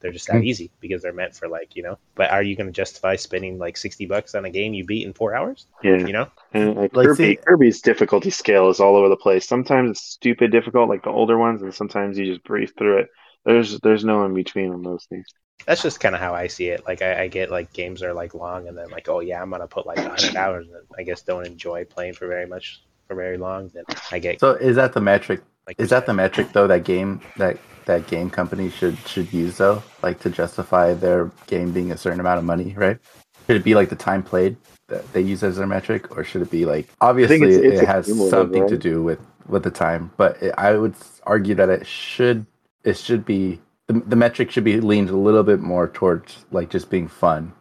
They're just that Hmm. easy because they're meant for like you know. But are you going to justify spending like sixty bucks on a game you beat in four hours? Yeah. You know, And like, Like, Kirby, see- Kirby's difficulty scale is all over the place. Sometimes it's stupid difficult, like the older ones, and sometimes you just breeze through it. There's there's no in between on those things. That's just kind of how I see it. Like I, I get like games are like long, and then like oh yeah, I'm gonna put like hundred hours, and I guess don't enjoy playing for very much for very long. Then I get So is that the metric? like Is that the metric though that game that that game company should should use though, like to justify their game being a certain amount of money, right? Should it be like the time played that they use as their metric, or should it be like obviously it's- it's it has cumulative, something to do with with the time, but it, I would argue that it should it should be the, the metric should be leaned a little bit more towards like just being fun,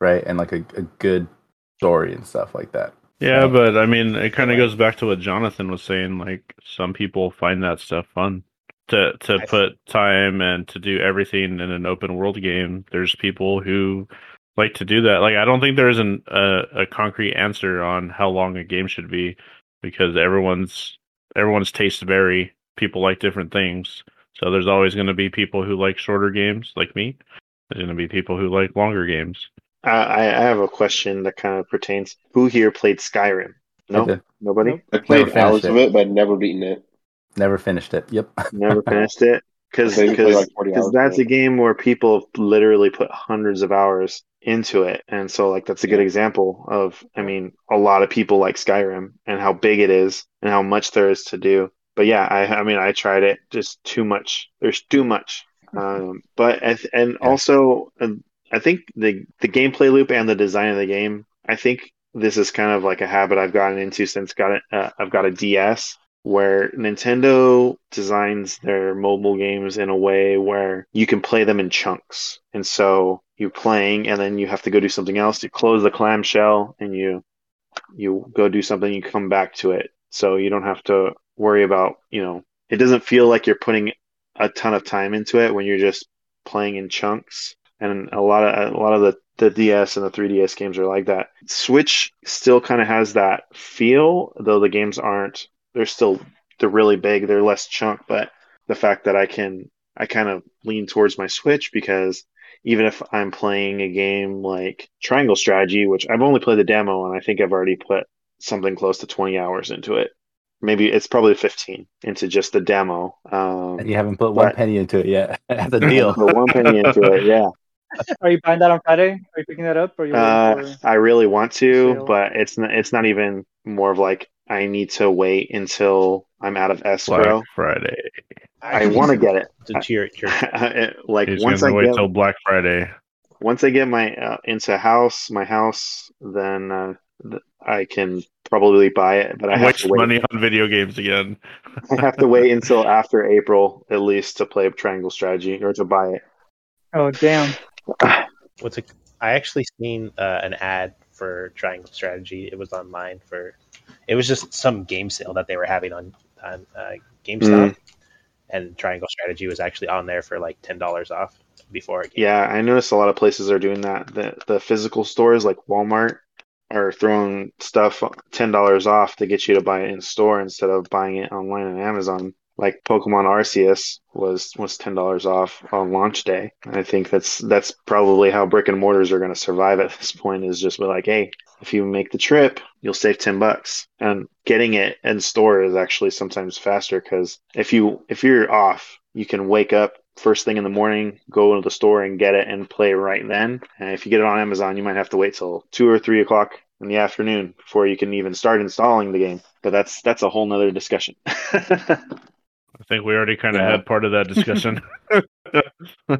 right, and like a, a good story and stuff like that. Yeah, So- but I mean, it kind of goes back to what Jonathan was saying. Like, some people find that stuff fun to to I- put time and to do everything in an open world game. There's people who like to do that. Like, I don't think there is an, a a concrete answer on how long a game should be because everyone's everyone's tastes vary. People like different things, so there's always going to be people who like shorter games, like me. There's going to be people who like longer games. Uh, I I have a question that kind of pertains. Who here played Skyrim? No, I nobody. Nope. I played finished hours it. of it, but never beaten it. Never finished it. Yep. Never finished it because I think we played like 40 because that's a game where people literally put hundreds of hours into it, and so like that's a good example of. I mean, a lot of people like Skyrim and how big it is and how much there is to do. But yeah, I I mean, I tried it. Just too much. There's too much. Um, but I th- and Yeah. also, um, I think the the gameplay loop and the design of the game. I think this is kind of like a habit I've gotten into since got it. Uh, I've got a DS where Nintendo designs their mobile games in a way where you can play them in chunks. And so you're playing and then you have to go do something else. You close the clamshell and you you go do something, you come back to it. So you don't have to worry about, you know, it doesn't feel like you're putting a ton of time into it when you're just playing in chunks. And a lot of a lot of the the DS and the 3DS games are like that. Switch still kind of has that feel, though the games aren't. They're still they're really big. They're less chunk, but the fact that I can I kind of lean towards my Switch because even if I'm playing a game like Triangle Strategy, which I've only played the demo and I think I've already put something close to 20 hours into it. Maybe it's probably 15 into just the demo. Um, And you haven't put one penny into it yet. That's a deal. Put one penny into it, yeah. Are you buying that on Friday? Are you picking that up? Or are you Uh, waiting for... I really want to, Sale. but it's not, it's not even more of like I need to wait until I'm out of escrow. Black Friday. I want to get it. to cheer, cheer. like He's once I wait get till Black Friday. once I get my uh, into house, my house, then uh, th- I can probably buy it. But I have Waste to wait. money on video games again. I have to wait until after April at least to play Triangle Strategy or to buy it. Oh, damn. What's a, I actually seen uh, an ad for Triangle Strategy. It was online for. It was just some game sale that they were having on on uh, GameStop, and Triangle Strategy was actually on there for like ten dollars off before it. Came. Yeah, I noticed a lot of places are doing that. The the physical stores like Walmart are throwing stuff ten dollars off to get you to buy it in store instead of buying it online on Amazon. Like Pokemon Arceus was was ten dollars off on launch day. I think that's that's probably how brick and mortars are going to survive at this point. Is just be like, hey, if you make the trip, you'll save ten bucks, and getting it in store is actually sometimes faster because if you if you're off, you can wake up first thing in the morning, go to the store and get it and play right then. And if you get it on Amazon, you might have to wait till two or three o'clock in the afternoon before you can even start installing the game. But that's that's a whole nother discussion. I think we already kind of Yeah. had part of that discussion.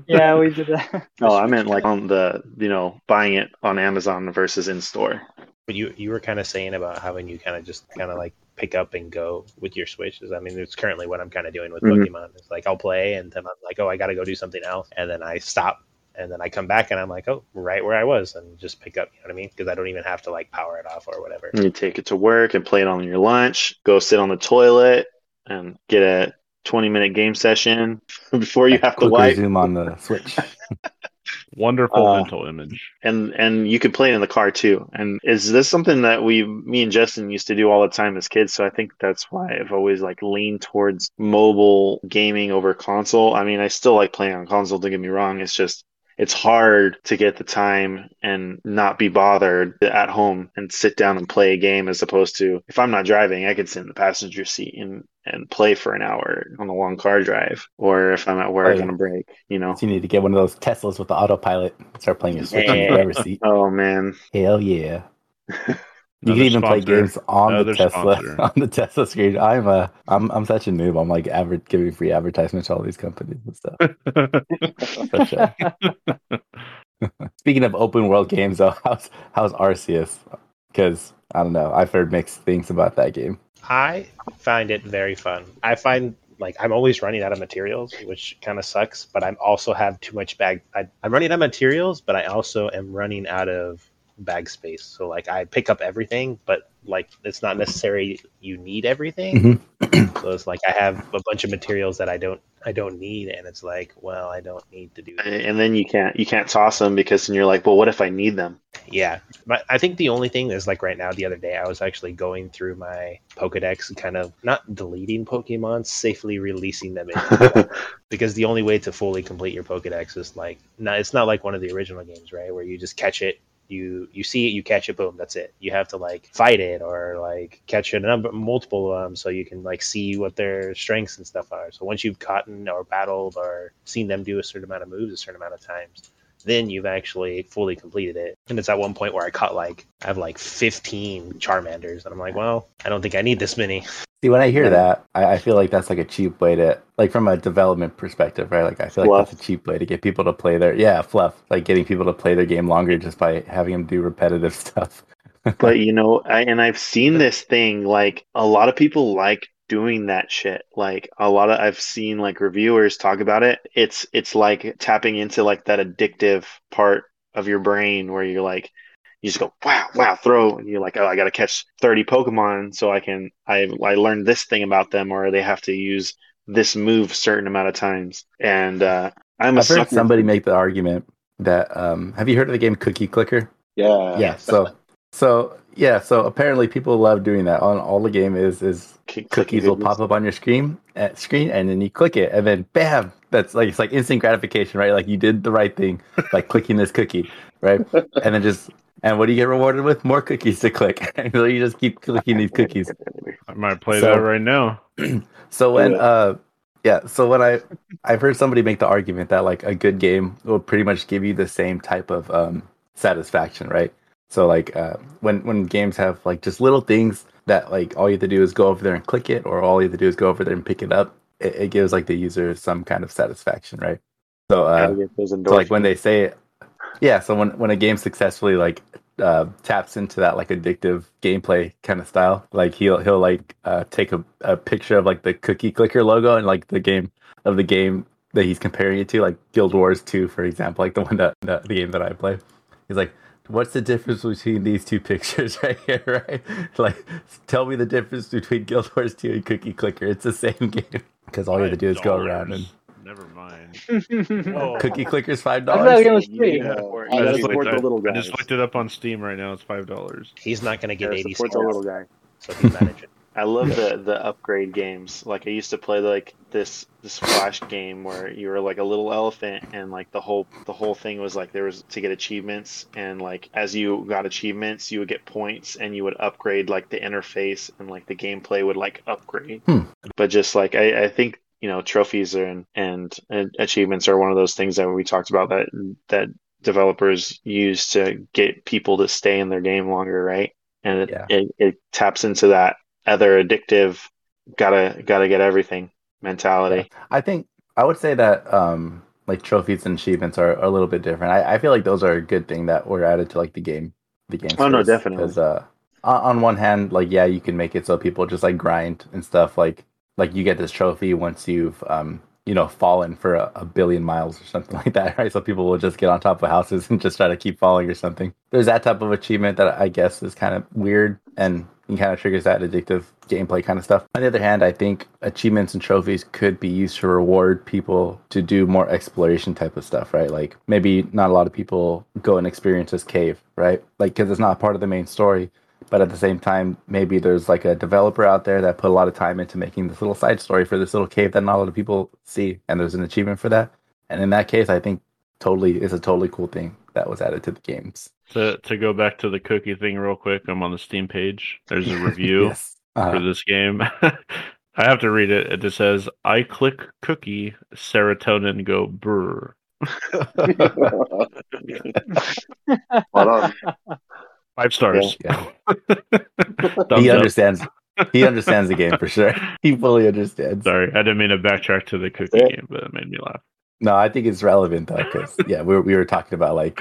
Yeah, we did that. oh, I meant like on the you know buying it on Amazon versus in store. But you you were kind of saying about having you kind of just kind of like pick up and go with your switches. I mean, it's currently what I'm kind of doing with Mhm. Pokemon. It's like I'll play and then I'm like, oh, I got to go do something else, and then I stop. And then I come back and I'm like, oh, right where I was, and just pick up. You know what I mean? Because I don't even have to like power it off or whatever. You take it to work and play it on your lunch. Go sit on the toilet and get a 20 minute game session before you have to Quick wipe. zoom on the Switch. Wonderful Uh, mental image. and and you could play it in the car too. And is this something that we, me and Justin, used to do all the time as kids? So I think that's why I've always like leaned towards mobile gaming over console. I mean, I still like playing on console. Don't get me wrong. It's just it's hard to get the time and not be bothered at home and sit down and play a game as opposed to if I'm not driving, I could sit in the passenger seat and and play for an hour on a long car drive, or if I'm at work oh, Right. on a break, you know. So you need to get one of those Teslas with the autopilot. Start playing your Switch in the Yeah. driver's seat. Oh man. Hell yeah! You Another can even play games on the Tesla sponsor. on the Tesla screen. I'm a I'm I'm such a noob. I'm like aver- giving free advertisements to all these companies and stuff. For. Speaking of open world games, though, how's how's Arceus? Because I don't know, I've heard mixed things about that game. I find it very fun. I find like I'm always running out of materials, which kind of sucks. But I'm also have too much bag. I, I'm running out of materials, but I also am running out of bag space. So like I pick up everything, but like it's not necessary you need everything. Mm-hmm. so it's like I have a bunch of materials that I don't I don't need, and it's like well I don't need to do that. and then you can't you can't toss them because then you're like, well, what if I need them? Yeah, but I think the only thing is like right now, the other day, I was actually going through my Pokedex and kind of not deleting Pokemon, safely releasing them in. because the only way to fully complete your Pokedex is like, not, it's not like one of the original games, right? Where you just catch it, you you see it, you catch it, boom, that's it. You have to like fight it or like catch a number, multiple of them, so you can like see what their strengths and stuff are. So once you've caught or battled or seen them do a certain amount of moves a certain amount of times, then you've actually fully completed it. And it's at one point where I caught like I have like 15 Charmanders, and I'm like, well, I don't think I need this many. See, when I hear that, I, I feel like that's like a cheap way to, like, from a development perspective, right? Like, I feel like Fluff. that's a cheap way to get people to play their, yeah, fluff, like getting people to play their game longer just by having them do repetitive stuff. but you know, I, and I've seen this thing like a lot of people like doing that shit. Like a lot of I've seen like reviewers talk about it. It's it's like tapping into like that addictive part of your brain where you're like you just go wow wow throw and you're like oh I got to catch 30 Pokemon so I can I I learned this thing about them or they have to use this move certain amount of times and uh I'm a I've heard somebody make the argument that, um, have you heard of the game Cookie Clicker? Yeah. yeah. So, so yeah. So apparently people love doing that. On all the game is is Clicky cookies will pop up on your screen at screen, and then you click it, and then bam, that's like it's like instant gratification, right? Like you did the right thing by clicking this cookie, right? And then just and what do you get rewarded with? More cookies to click. and so you just keep clicking these cookies. I might play So- that right now. So when Yeah. uh yeah, so when I I've heard somebody make the argument that like a good game will pretty much give you the same type of um satisfaction, right? So like uh when when games have like just little things that like all you have to do is go over there and click it or all you have to do is go over there and pick it up, it, it gives like the user some kind of satisfaction, right? So uh Gotta get those so like when they say it, yeah. So when when a game successfully like uh, taps into that like addictive gameplay kind of style, like he'll he'll like uh, take a, a picture of like the cookie clicker logo and like the game of the game that he's comparing it to, like Guild Wars Two, for example, like the one that the, the game that I play. He's like, what's the difference between these two pictures right here, right? Like, tell me the difference between Guild Wars Two and Cookie Clicker. It's the same game because all you have to do is go around and Never mind. Whoa. Cookie Clickers five I thought dollars. it was free. Yeah. Support- I I just, looked, little I, I just looked it up on Steam right now. It's five dollars. He's not going to get gotta 80 support the stars, little guy. so he's managing. I love the the upgrade games. Like I used to play like this this flash game where you were like a little elephant and like the whole the whole thing was like there was to get achievements and like as you got achievements you would get points and you would upgrade like the interface and like the gameplay would like upgrade. Hmm. But just like I, I think you know trophies are and, and and achievements are one of those things that we talked about that that developers use to get people to stay in their game longer, right? And it, Yeah. it, it taps into that other addictive gotta gotta get everything mentality. I think I would say that um like trophies and achievements are, are a little bit different. I, I feel like those are a good thing that were added to like the game the game. Oh, no, definitely. definitely. 'Cause, uh on, on one hand, like yeah, you can make it so people just like grind and stuff. Like like you get this trophy once you've um you know fallen for a, a billion miles or something like that, right? So people will just get on top of houses and just try to keep falling or something. There's that type of achievement that I guess is kind of weird and and kind of triggers that addictive gameplay kind of stuff. On the other hand, I think achievements and trophies could be used to reward people to do more exploration type of stuff, right? Like maybe not a lot of people go and experience this cave, right? Like because it's not part of the main story. But at the same time, maybe there's like a developer out there that put a lot of time into making this little side story for this little cave that not a lot of people see, and there's an achievement for that. And in that case, I think totally is a totally cool thing that was added to the games. To to go back to the cookie thing real quick, I'm on the Steam page. There's a review yes. Uh-huh. for this game. I have to read it. It just says, "I click cookie, serotonin go brr." Five stars. Yeah. Thumbs he up. understands. He understands the game for sure. He fully understands. Sorry, I didn't mean to backtrack to the cookie Yeah. game, but it made me laugh. No, I think it's relevant though, because yeah, we were, we were talking about like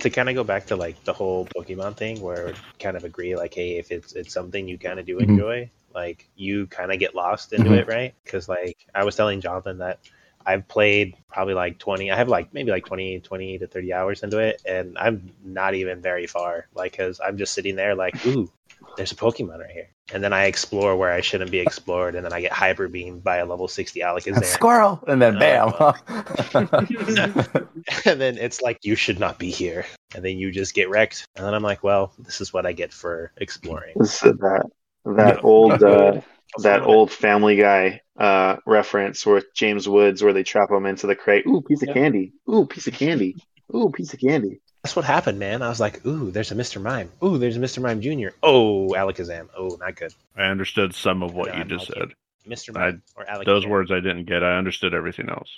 to kind of go back to like the whole Pokemon thing, where kind of agree, like, hey, if it's it's something you kind of do Mhm. enjoy, like you kind of get lost into Mhm. it, right? Because like I was telling Jonathan that I've played probably like 20, I have like maybe like 20, 20 to 30 hours into it, and I'm not even very far, like, because I'm just sitting there, like, ooh, there's a Pokemon right here. And then I explore where I shouldn't be explored, and then I get hyper beamed by a level 60 Alakazam. squirrel, and then bam. and then it's like you should not be here and then you just get wrecked and then i'm like well this is what i get for exploring This is that that old uh, that old Family Guy uh, reference with James Woods, where they trap him into the crate. Ooh, piece of Yeah. candy. Ooh, piece of candy. Ooh, piece of candy. That's what happened man. I was like ooh there's a mr mime. Ooh there's a mr mime jr oh alakazam. Oh not good. I understood some of what No, you I'm just said. mr mime or alakazam. Those words I didn't get. I understood everything else.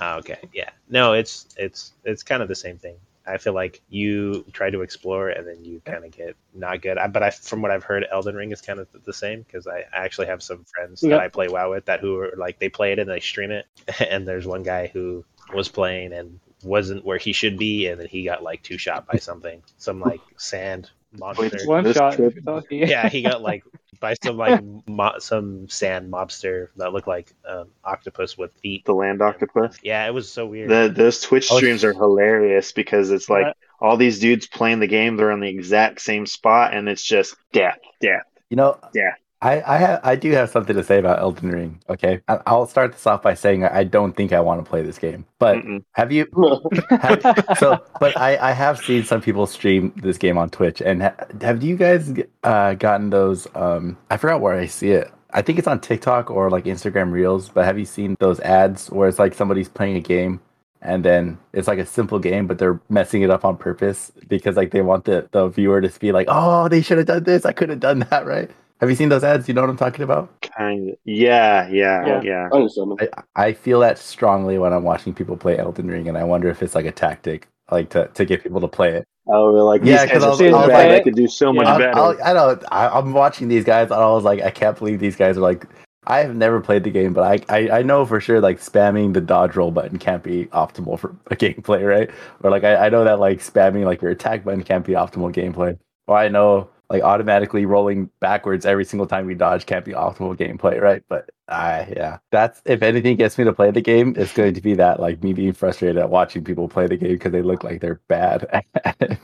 Ah, okay. Yeah. No it's it's it's kind of the same thing. I feel like you try to explore and then you kind of get not good. I, but i from what i've heard elden ring is kind of the same because I, I actually have some friends Yeah. that i play wow with that who are like they play it and they stream it. And there's one guy who was playing and wasn't where he should be and then he got like two shot by something some like sand monster One shot. trip- if you're talking. yeah he got like by some like mo- some sand mobster that looked like um, octopus with feet The land octopus. yeah it was so weird The, those Twitch Oh, streams are hilarious because it's like Yeah. all these dudes playing the game. They're on the exact same spot, and it's just death, death. you know, Yeah. I I have I do have something to say about Elden Ring. Okay, I, I'll start this off by saying I don't think I want to play this game, but Mm-mm. have you? Have, so, but I, I have seen some people stream this game on Twitch, and ha, have you guys uh, gotten those? Um, I forgot where I see it. I think it's on TikTok or like Instagram Reels. But have you seen those ads where it's like somebody's playing a game, and then it's like a simple game, but they're messing it up on purpose because like they want the the viewer to be like, oh, they should have done this. I could have done that, right? Have you seen those ads? You know what I'm talking about? Kind of. Yeah, yeah, Yeah. yeah. I understand. I, I feel that strongly when I'm watching people play Elden Ring, and I wonder if it's like a tactic, like to, to get people to play it. Oh, we're like Yeah, these guys 'cause I are was- I was like- I could do so much Yeah. I'll- better. I'll- I know. I, I'm watching these guys, and I was like, I can't believe these guys are like. I have never played the game, but I, I, I know for sure like spamming the dodge roll button can't be optimal for a gameplay, right? Or like I, I know that like spamming like your attack button can't be optimal gameplay. Or I know like automatically rolling backwards every single time you dodge can't be optimal gameplay, right? But I yeah, that's if anything gets me to play the game, it's going to be that like me being frustrated at watching people play the game because they look like they're bad.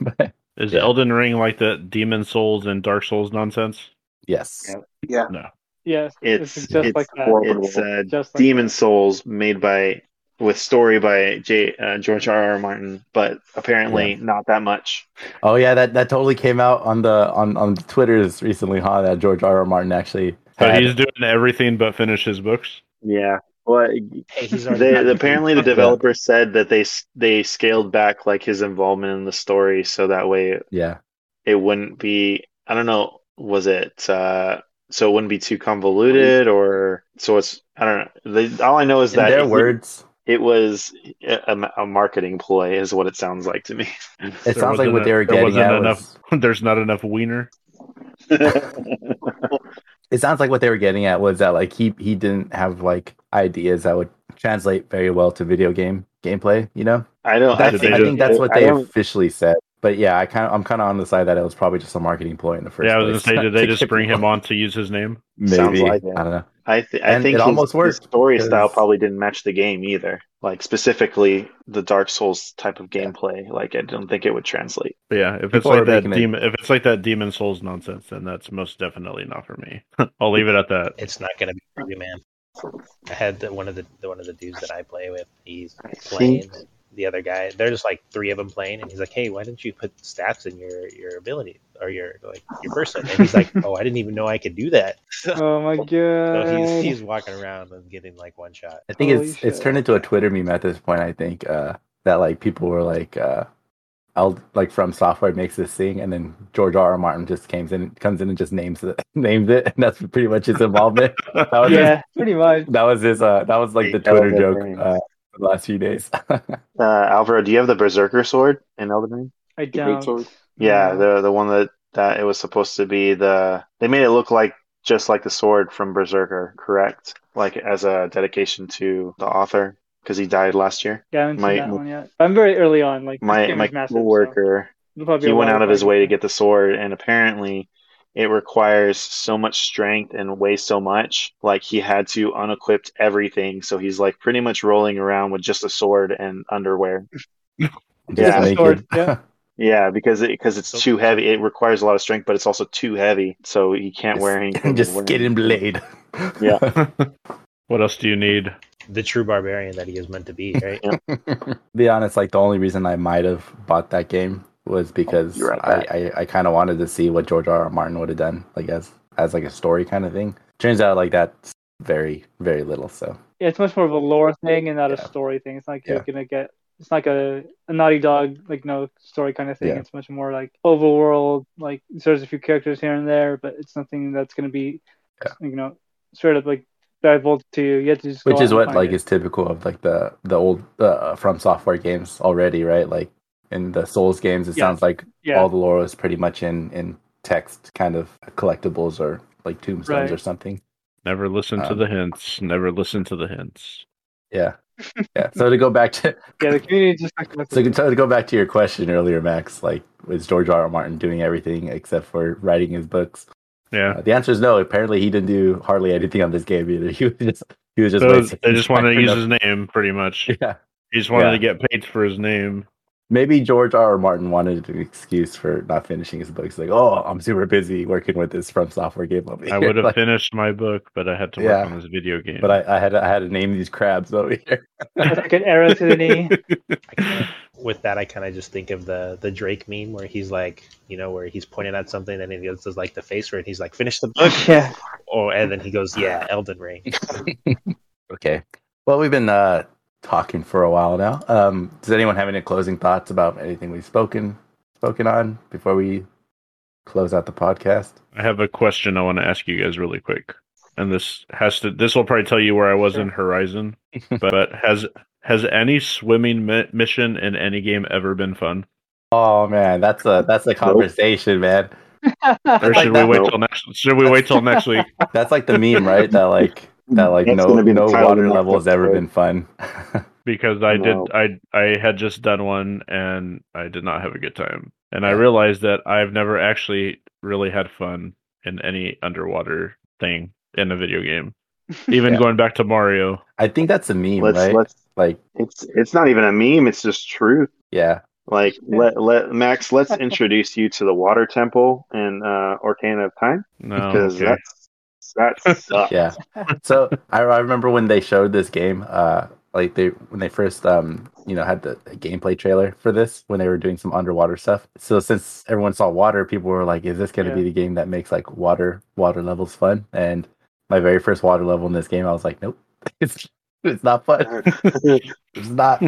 But, Is Yeah. Elden Ring like the Demon Souls and Dark Souls nonsense? yes, Yeah. Yeah. No. Yes. It's It's just it's like that. horrible. it's uh, Just like Demon that. Souls made by with story by J, uh, George R. R. Martin, but apparently not that much. Oh yeah, that, that totally came out on the on on Twitter's recently, huh? That George R. R. Martin actually So had. he's doing everything but finish his books. Yeah. Well, hey they, apparently the developer said that they they scaled back like his involvement in the story so that way yeah, it wouldn't be. I don't know. Was it uh, so it wouldn't be too convoluted or so it's I don't know. They, all I know is in that their it, words, it was a, a marketing ploy, is what it sounds like to me. it There sounds like what they were getting wasn't at enough. was. There's not enough wiener. It sounds like what they were getting at was that like he he didn't have like ideas that would translate very well to video game gameplay. You know, I don't. I that's, they I think, think that's what they officially said. But yeah, I kind of I'm kind of on the side that it was probably just a marketing ploy in the first Yeah, I was gonna say, did they just bring him on to use his name? Maybe Sounds like it. I don't know. I th- I think it his, almost his worked, story style probably didn't match the game either. Like specifically the Dark Souls type of gameplay. Like I don't think it would translate. But yeah, if it's People are like that making it- demon, if it's like that Demon Souls nonsense, then that's most definitely not for me. I'll leave it at that. It's not gonna be for you, man. I had the, one of the, the one of the dudes that I play with. He's I playing. Think The other guy, there's like three of them playing, and he's like, "Hey, why didn't you put stats in your your ability or your like your person?" And he's like, "Oh, I didn't even know I could do that." Oh my god. so he's he's walking around and getting like one shot. I think Holy it's it's turned into a Twitter meme at this point. I think uh, that like people were like, uh, "I'll like from software makes this thing," and then George R. R. Martin just comes in comes in and just names it names it, and that's pretty much his involvement. that was yeah, pretty much. that was his uh, that was like the The Twitter joke uh, for the last few days. uh, Alvaro, do you have the Berserker sword in Elden Ring? I don't. sword. Yeah, No. the the one that that it was supposed to be the they made it look like just like the sword from Berserker, correct? Like as a dedication to the author because he died last year. Yeah, I haven't My- seen that one yet. I'm very early on. Like My my massive, coworker it'll probably be he went out of his way to get the sword and apparently it requires so much strength and weighs so much like he had to unequip everything so he's like pretty much rolling around with just a sword and underwear Yeah. Sword, yeah. yeah because it because it's So- too heavy it requires a lot of strength but it's also too heavy so he can't wear anything just wearing- skin and blade. Yeah. What else do you need? The true barbarian that he is meant to be, right? be honest, like the only reason I might have bought that game was because You're right, I, I, I kind of wanted to see what George R. R. Martin would have done, like as as like a story kind of thing. Turns out like that's very very little. So Yeah, it's much more of a lore thing and not Yeah. a story thing. It's like Yeah. you're gonna get. It's like a, a Naughty Dog like no story kind of thing. Yeah. It's much more like overworld. Like there's a few characters here and there, but it's nothing that's gonna be, Yeah. you know, straight up like divulged to you. You to just. which is what like it. is typical of like the the old uh, FromSoftware games already, right? Like in the Souls games, it Yeah. sounds like Yeah. all the lore is pretty much in in text kind of collectibles or like tombstones Right. or something. Never listen to Um, the hints. Never listen to the hints. Yeah, yeah. So to go back to yeah, the community just. Like, So to to go back to your question earlier, Max, like was George R. R. Martin doing everything except for writing his books? Yeah. Uh, the answer is no. Apparently, he didn't do hardly anything on this game either. He was just he was just So they just wanted to use enough- his name, pretty much. Yeah, He just wanted Yeah. to get paid for his name. Maybe George R. R. Martin wanted an excuse for not finishing his books. Like, oh, I'm super busy working with this FromSoftware game over I would have Like, finished my book, but I had to work Yeah. on this video game. but I, I had I had to name these crabs over here. like an arrow to the knee. With that, I kind of just think of the the Drake meme where he's like, you know, where he's pointing at something and he does like the face for it. He's like, finish the book. yeah. Oh, and then he goes, yeah, Elden Ring. Okay. Well, we've been uh, talking for a while now. Um, does anyone have any closing thoughts about anything we've spoken spoken on before we close out the podcast? I have a question I want to ask you guys really quick. And this has to this will probably tell you where I was in Horizon. but has has any swimming mi- mission in any game ever been fun? Oh man, that's a that's a conversation, man. Or Like should we that- wait till next should we wait till next week? That's like the meme, right? That like that like That's no gonna be no water level has ever been fun. Because I No. did I I had just done one and I did not have a good time. And I realized that I've never actually really had fun in any underwater thing in a video game. Even Yeah. going back to Mario. I think that's a meme, let's right? let's Like, it's it's not even a meme it's just truth yeah, like let let max let's introduce you to the water temple in uh Ocarina of Time No. because okay. that's that sucks. yeah. So I, I remember when they showed this game, uh, like they when they first um you know had the gameplay trailer for this when they were doing some underwater stuff. So since everyone saw water, people were like, "Is this going to Yeah. be the game that makes like water water levels fun?" And my very first water level in this game, I was like, "Nope, it's it's not fun. It's not."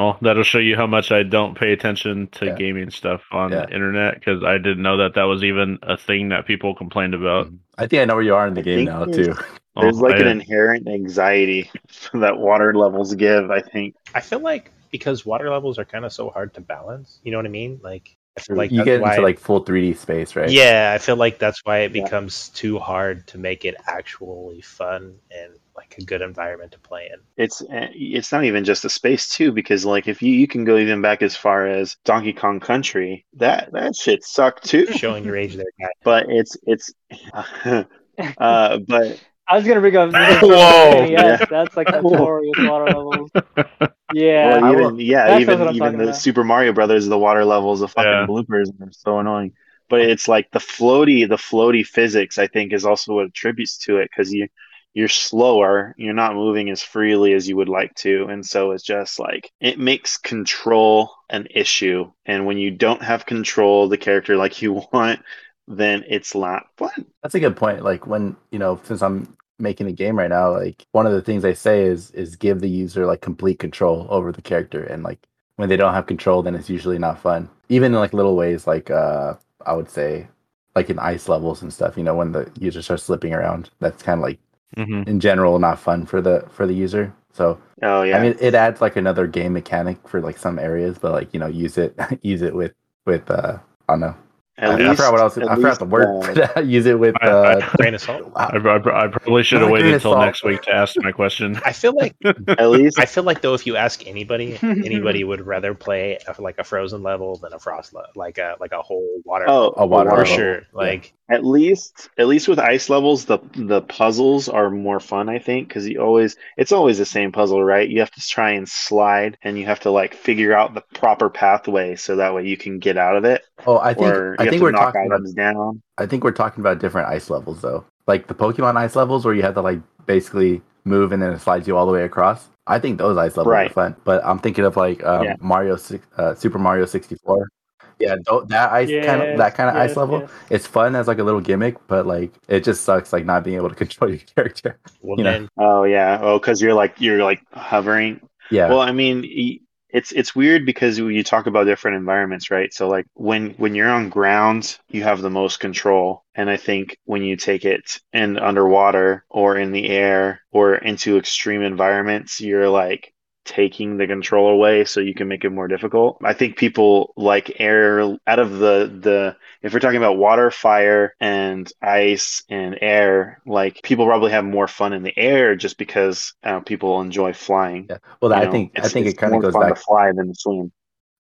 Well, that'll show you how much I don't pay attention to Yeah. gaming stuff on Yeah. the internet because I didn't know that that was even a thing that people complained about. Mm-hmm. I think I know where you are in the I game now there's- too. There's Oh, like I- an inherent anxiety that water levels give. I think. I feel like because water levels are kind of so hard to balance. You know what I mean? Like I feel like you get into like full 3D space, right? Yeah, I feel like that's why it Yeah. becomes too hard to make it actually fun and like a good environment to play in. It's it's not even just the space too, because like if you you can go even back as far as Donkey Kong Country, that that shit sucked too. Showing your age there, guy. But it's it's Uh, but I was gonna bring up. Whoa. Yes, that's like notorious water levels. Yeah, well, even yeah, That's even even the about. Super Mario Brothers, the water levels, the fucking Yeah. bloopers are so annoying. But it's like the floaty, the floaty physics. I think is also what attributes to it because you you're slower, you're not moving as freely as you would like to, and so it's just like it makes control an issue. And when you don't have control the character like you want, then it's not fun. That's a good point. Like when you know, since I'm making a game right now, like one of the things I say is is give the user like complete control over the character, and like when they don't have control, then it's usually not fun. Even in like little ways, like uh, I would say, like in ice levels and stuff. You know, when the user starts slipping around, that's kind of like Mhm. in general not fun for the for the user. So Oh yeah, I mean, it adds like another game mechanic for like some areas, but like you know, use it use it with with uh, I don't know. at I, I forgot what else. at I forgot the word. uh, use it with I- I- uh, Grain of salt. I, I, I probably should have waited until next week to ask my question. I feel like at least I feel like though if you ask anybody, anybody would rather play a, like a frozen level than a frost level, like a like a whole water. oh a water for level. sure. Like At least, at least with ice levels, the the puzzles are more fun. I think because you always, it's always the same puzzle, right? You have to try and slide, and you have to like figure out the proper pathway so that way you can get out of it, Oh, I think I think we're knock talking about down. I think we're talking about different ice levels though. Like the Pokemon ice levels where you have to like basically move and then it slides you all the way across. I think those ice levels Right. are fun. But I'm thinking of like um, Yeah. Mario uh, Super Mario 64. Yeah, th- that ice kind of that kind of yes, ice level. yes. It's fun as like a little gimmick, but like it just sucks like not being able to control your character. well You know. then Oh yeah, oh because you're like you're like hovering. Yeah. Well, I mean, it's it's weird because you talk about different environments, right? So like when when you're on ground, you have the most control, and I think when you take it in underwater or in the air or into extreme environments, you're like taking the control away so you can make it more difficult. I think people like air out of the the if we're talking about water, fire, and ice and air, like people probably have more fun in the air just because uh, people enjoy flying. yeah. Well, I know, think I think it kind of goes fun back. to fly than to swim.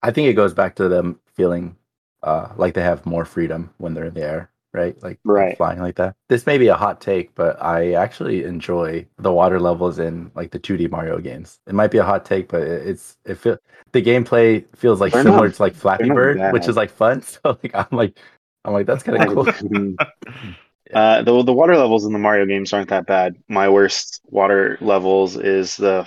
I think it goes back to them feeling uh, like they have more freedom when they're in the air, right? Like Right. flying like that. This may be a hot take, but I actually enjoy the water levels in like the 2D Mario games. It might be a hot take, but it- it's it feel the gameplay feels like They're similar not- to like Flappy Bird, which is like fun. So like I'm like I'm like that's kind of cool. Uh, the the water levels in the Mario games aren't that bad. My worst water levels is the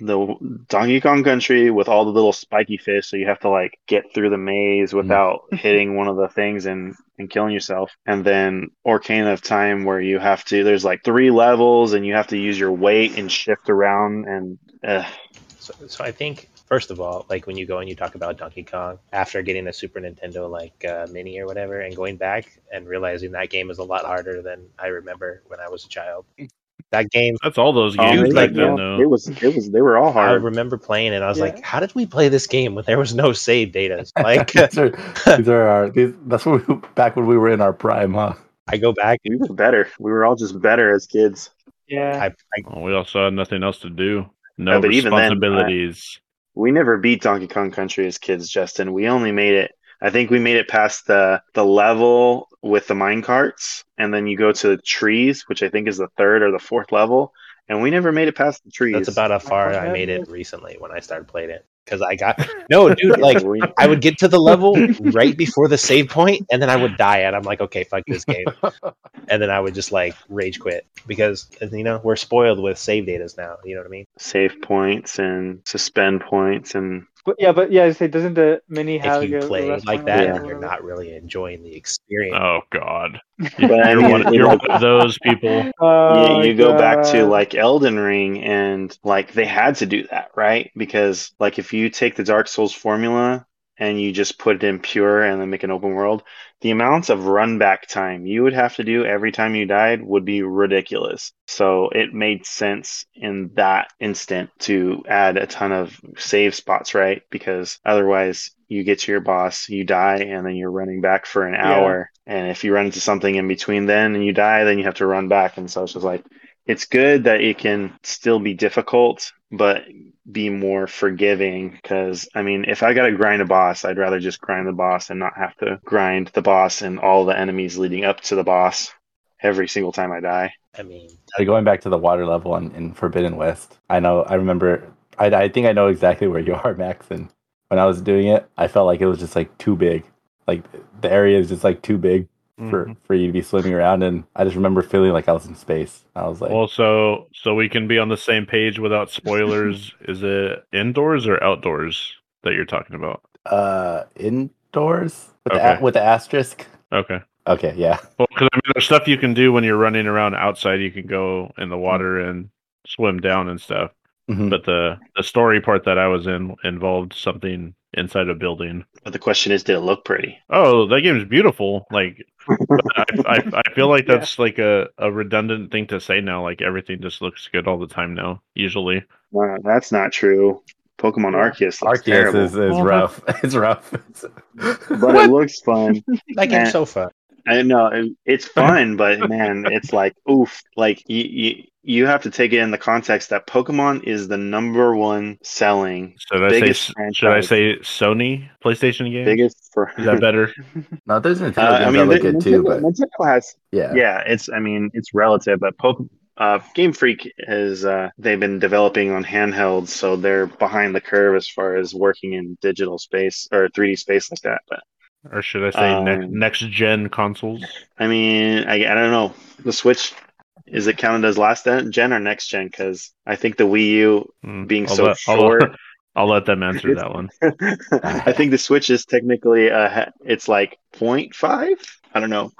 the Donkey Kong Country with all the little spiky fish, so you have to like get through the maze without hitting one of the things and and killing yourself. And then Ocarina of Time, where you have to there's like three levels and you have to use your weight and shift around and uh, So, so I think first of all, like when you go and you talk about Donkey Kong after getting a Super Nintendo like uh, Mini or whatever, and going back and realizing that game is a lot harder than I remember when I was a child. That game, That's all those oh, games it- back yeah, then, though. it was it was they were all hard. I remember playing it. and I was Yeah. like, "How did we play this game when there was no save data?" Like, these are these are our these, that's what we, back when we were in our prime, huh? I go back. We were better. We were all just better as kids. Yeah. I, I Well, we also had nothing else to do. No Yeah, but even then, uh, responsibilities. We never beat Donkey Kong Country as kids, Justin. We only made it. I think we made it past the the level with the mine carts, and then you go to the trees, which I think is the third or the fourth level, and we never made it past the trees. that's about how far I made it recently when I started playing it because I got no, dude. Like, I would get to the level right before the save point, and then I would die, and I'm like, okay, fuck this game, and then I would just like rage quit because you know we're spoiled with save datas now. You know what I mean? save points and suspend points, and But yeah, but yeah, I say doesn't the mini have if you like play like that, or and you're not really enjoying the experience. Oh God, but I you're mean, one, you you're one of those people. Oh, you, you go back to like Elden Ring and like they had to do that, right? Because like if you take the Dark Souls formula and you just put it in pure and then make an open world, the amounts of run back time you would have to do every time you died would be ridiculous. So it made sense in that instant to add a ton of save spots, right? Because otherwise you get to your boss, you die, and then you're running back for an Yeah. hour. And if you run into something in between then and you die, then you have to run back. And so it's just like it's good that it can still be difficult, but be more forgiving. Because I mean, if I got to grind a boss, I'd rather just grind the boss and not have to grind the boss and all the enemies leading up to the boss. every single time I die. I mean, Going back to the water level in, in Forbidden West, I know I remember. I, I think I know exactly where you are, Max. And when I was doing it, I felt like it was just like too big. Like the area is just like too big for Mhm. for you to be swimming around. And I just remember feeling like I was in space. I was like, Well, so so we can be on the same page without spoilers. is it indoors or outdoors that you're talking about? uh, indoors with the Okay. a- with the asterisk. Okay. Okay, yeah. Well, because I mean, there's stuff you can do when you're running around outside. You can go in the water and swim down and stuff. Mhm. But the the story part that I was in involved something inside a building. But the question is, did it look pretty? Oh, that game is beautiful. Like, I, I, I feel like that's like a, a redundant thing to say now. Like everything just looks good all the time now. Usually, Wow, that's not true. Pokemon Arceus looks Arceus terrible, is, is rough. It's rough. but it looks fun. that game's so fun. I know it's fun, but man, it's like oof. Like you, you, you have to take it in the context that Pokemon is the number one selling, should I Biggest say should I say Sony PlayStation game? biggest for. Is that better? no, there's Nintendo Uh, I mean, that look the- good too, Nintendo, but Nintendo has yeah. yeah, it's I mean it's relative, but Poke, uh, Game Freak is uh, they've been developing on handhelds, so they're behind the curve as far as working in digital space or 3D space like that. But Or should I say ne- Um, next gen consoles? I mean, I, I don't know. The Switch is it counted as last gen or next gen? Because I think the Wii U Hmm, being I'll so let, I'll- short. I'll let them answer that one. I think the Switch is technically uh, it's like 0.5. I don't know.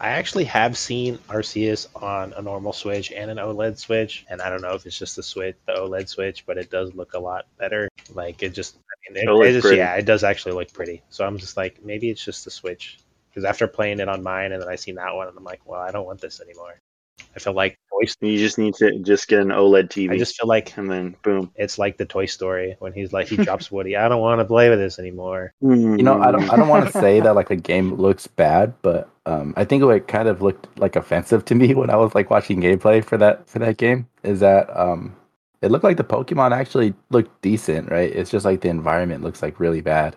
I actually have seen Arceus on a normal Switch and an OLED Switch, and I don't know if it's just the Switch, the OLED Switch, but it does look a lot better. Like it just, I mean, it, It it just yeah, it does actually look pretty. So I'm just like, maybe it's just the Switch. Because after playing it on mine, and then I seen that one, and I'm like, well, I don't want this anymore. I feel like Toy. Story- You just need to just get an OLED TV, I just feel like and then boom. it's like the Toy Story when he's like, he drops Woody. I don't want to play with this anymore. You know, I don't I don't want to say that like a game looks bad, but um, I think it kind of looked like offensive to me when I was like watching gameplay for that for that game. Is that um, it looked like the Pokemon actually looked decent, right? It's just like the environment looks like really bad,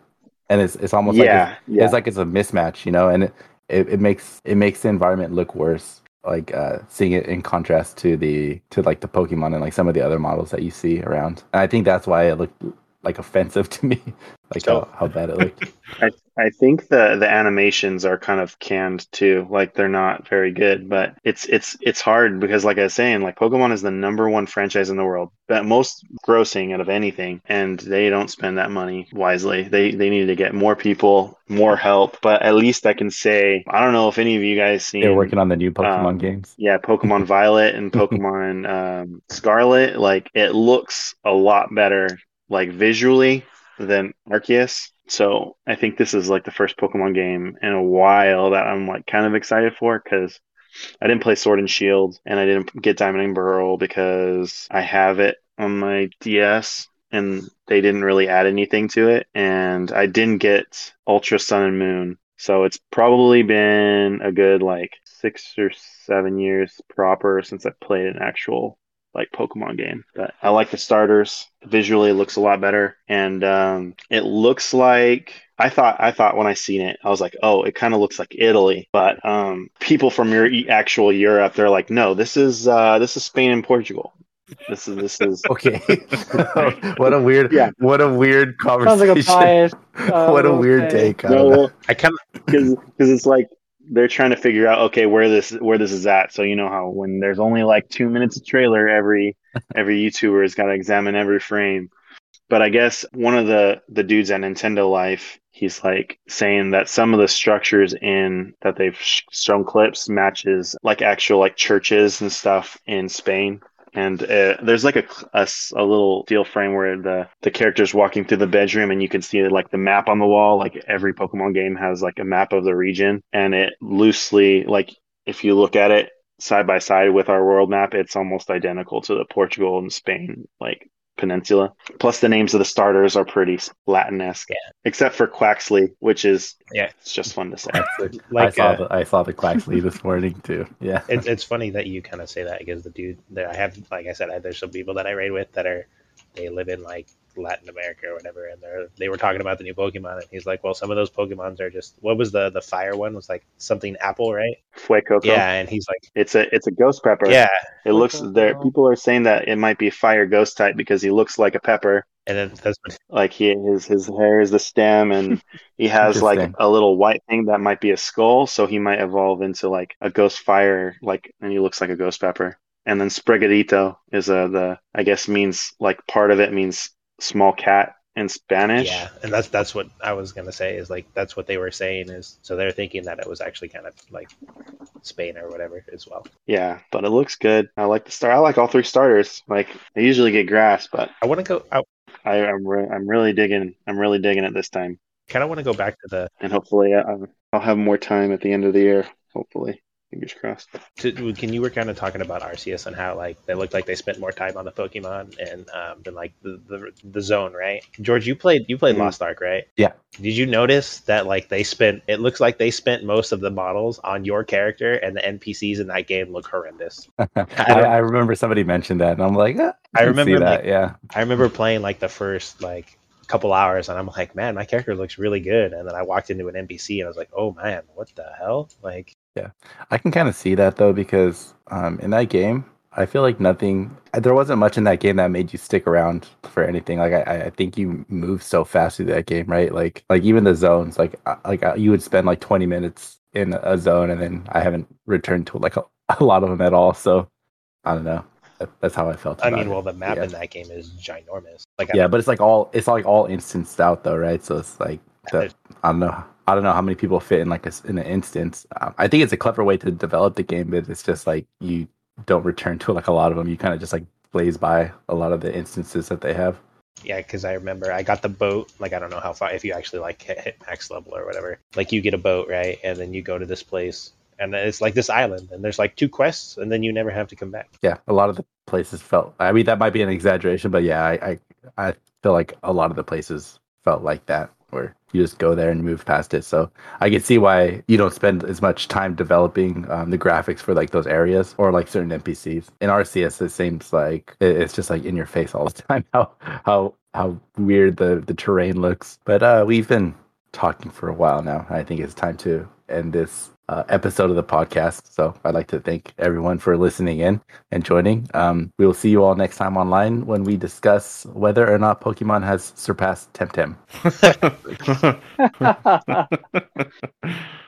and it's it's almost like yeah, it's, yeah. it's like it's a mismatch, you know, and it, it, it makes it makes the environment look worse. Like uh, seeing it in contrast to the to like the Pokemon and like some of the other models that you see around, and I think that's why it looked like offensive to me, like So- how, how bad it looked. I I think the the animations are kind of canned too. Like they're not very good, but it's it's it's hard because like I was saying, like Pokemon is the number one franchise in the world, that most grossing out of anything, and they don't spend that money wisely. They they need to get more people, more help. But at least I can say I don't know if any of you guys seen They're working on the new Pokemon um, games. yeah, Pokemon Violet and Pokemon um, Scarlet, like it looks a lot better, like visually than Arceus. So I think this is like the first Pokemon game in a while that I'm like kind of excited for because I didn't play Sword and Shield and I didn't get Diamond and Pearl because I have it on my DS and they didn't really add anything to it and I didn't get Ultra Sun and Moon. So it's probably been a good like six or seven years proper since I played an actual like Pokemon game. But I like the starters. Visually it looks a lot better. And um it looks like I thought I thought when I seen it, I was like, oh, it kind of looks like Italy. But um people from your actual Europe, they're like, no, this is uh this is Spain and Portugal. This is this is Okay, what a weird, Yeah. what a weird Sounds conversation. like a bias. uh, what a we'll weird say. take. on that. no, I kind of because it's like they're trying to figure out okay where this where this is at. So you know how when there's only like two minutes of trailer, every every YouTuber has got to examine every frame. But I guess one of the the dudes at Nintendo Life, he's like saying that some of the structures in that they've sh- shown clips matches like actual like churches and stuff in Spain. And uh, there's like a a little steel frame where the the character's walking through the bedroom, and you can see like the map on the wall. Like every Pokemon game has like a map of the region, and it loosely like if you look at it side by side with our world map, it's almost identical to the Portugal and Spain like peninsula. Plus, the names of the starters are pretty Latin-esque, Yeah. except for Quaxly, which is Yeah. it's just fun to say. I saw uh, the I saw the Quaxly this morning too. Yeah, it's it's funny that you kind of say that because the dude that I have, like I said, I, there's some people that I raid with that are they live in like Latin America or whatever, and they they were talking about the new Pokemon, and he's like, well, some of those Pokemons are just what was the the fire one was like something apple, right? Fuecoco. Yeah, and he's like, It's a it's a ghost pepper. yeah, It looks there. People are saying that it might be fire ghost type because he looks like a pepper. and then that's what, Like he his his hair is the stem, and he has like a little white thing that might be a skull. So he might evolve into like a ghost fire, like and he looks like a ghost pepper. And then Sprigatito is a the I guess means like part of it means small cat in Spanish. yeah, and that's that's what I was gonna say is like that's what they were saying is so they're thinking that it was actually kind of like Spain or whatever as well. Yeah, but it looks good. I like the star. I like all three starters. Like I usually get grass, but I want to go. I I, I'm re- I'm really digging. I'm really digging it this time, kind of want to go back to the and hopefully I, I'll have more time at the end of the year. Hopefully, fingers crossed. to, can you were kind of talking about Arceus and how like they looked like they spent more time on the Pokemon and um, than like the, the the zone, right? George, you played you played Mhm. Lost Ark, right? Yeah. Did you notice that like they spent? It looks like they spent most of the models on your character, and the NPCs in that game look horrendous. I, I remember somebody mentioned that, and I'm like, ah, I can remember, see that. like- yeah, I remember playing like the first like couple hours, and I'm like, man, my character looks really good. And then I walked into an NPC, and I was like, oh man, what the hell? Like, I can kind of see that though because um, in that game, I feel like nothing. There wasn't much in that game that made you stick around for anything. Like I, I think you move so fast through that game, right? Like like even the zones, like uh, like uh, you would spend like 20 minutes in a zone, and then I haven't returned to like a, a lot of them at all. So I don't know. That, that's how I felt. I mean, it. well, the map Yeah. in that game is ginormous. Like, yeah, but it's like all it's like all instanced out though, right? So it's like the, I don't know. I don't know how many people fit in like a, in an instance. Um, I think it's a clever way to develop the game, but it's just like you don't return to like a lot of them. You kind of just like blaze by a lot of the instances that they have. Yeah, because I remember I got the boat. Like I don't know how far if you actually like hit, hit max level or whatever. Like you get a boat right, and then you go to this place, and it's like this island, and there's like two quests, and then you never have to come back. Yeah, a lot of the places felt. I mean, that might be an exaggeration, but yeah, I I, I feel like a lot of the places felt like that, you just go there and move past it. So I can see why you don't spend as much time developing um, the graphics for like those areas or like certain NPCs. In Arceus, it seems like it's just like in your face all the time how how how weird the the terrain looks. But uh, we've been talking for a while now. I think it's time to end this. Uh, episode of the podcast. So I'd like to thank everyone for listening in and joining. Um, we will see you all next time online when we discuss whether or not Pokemon has surpassed Temtem.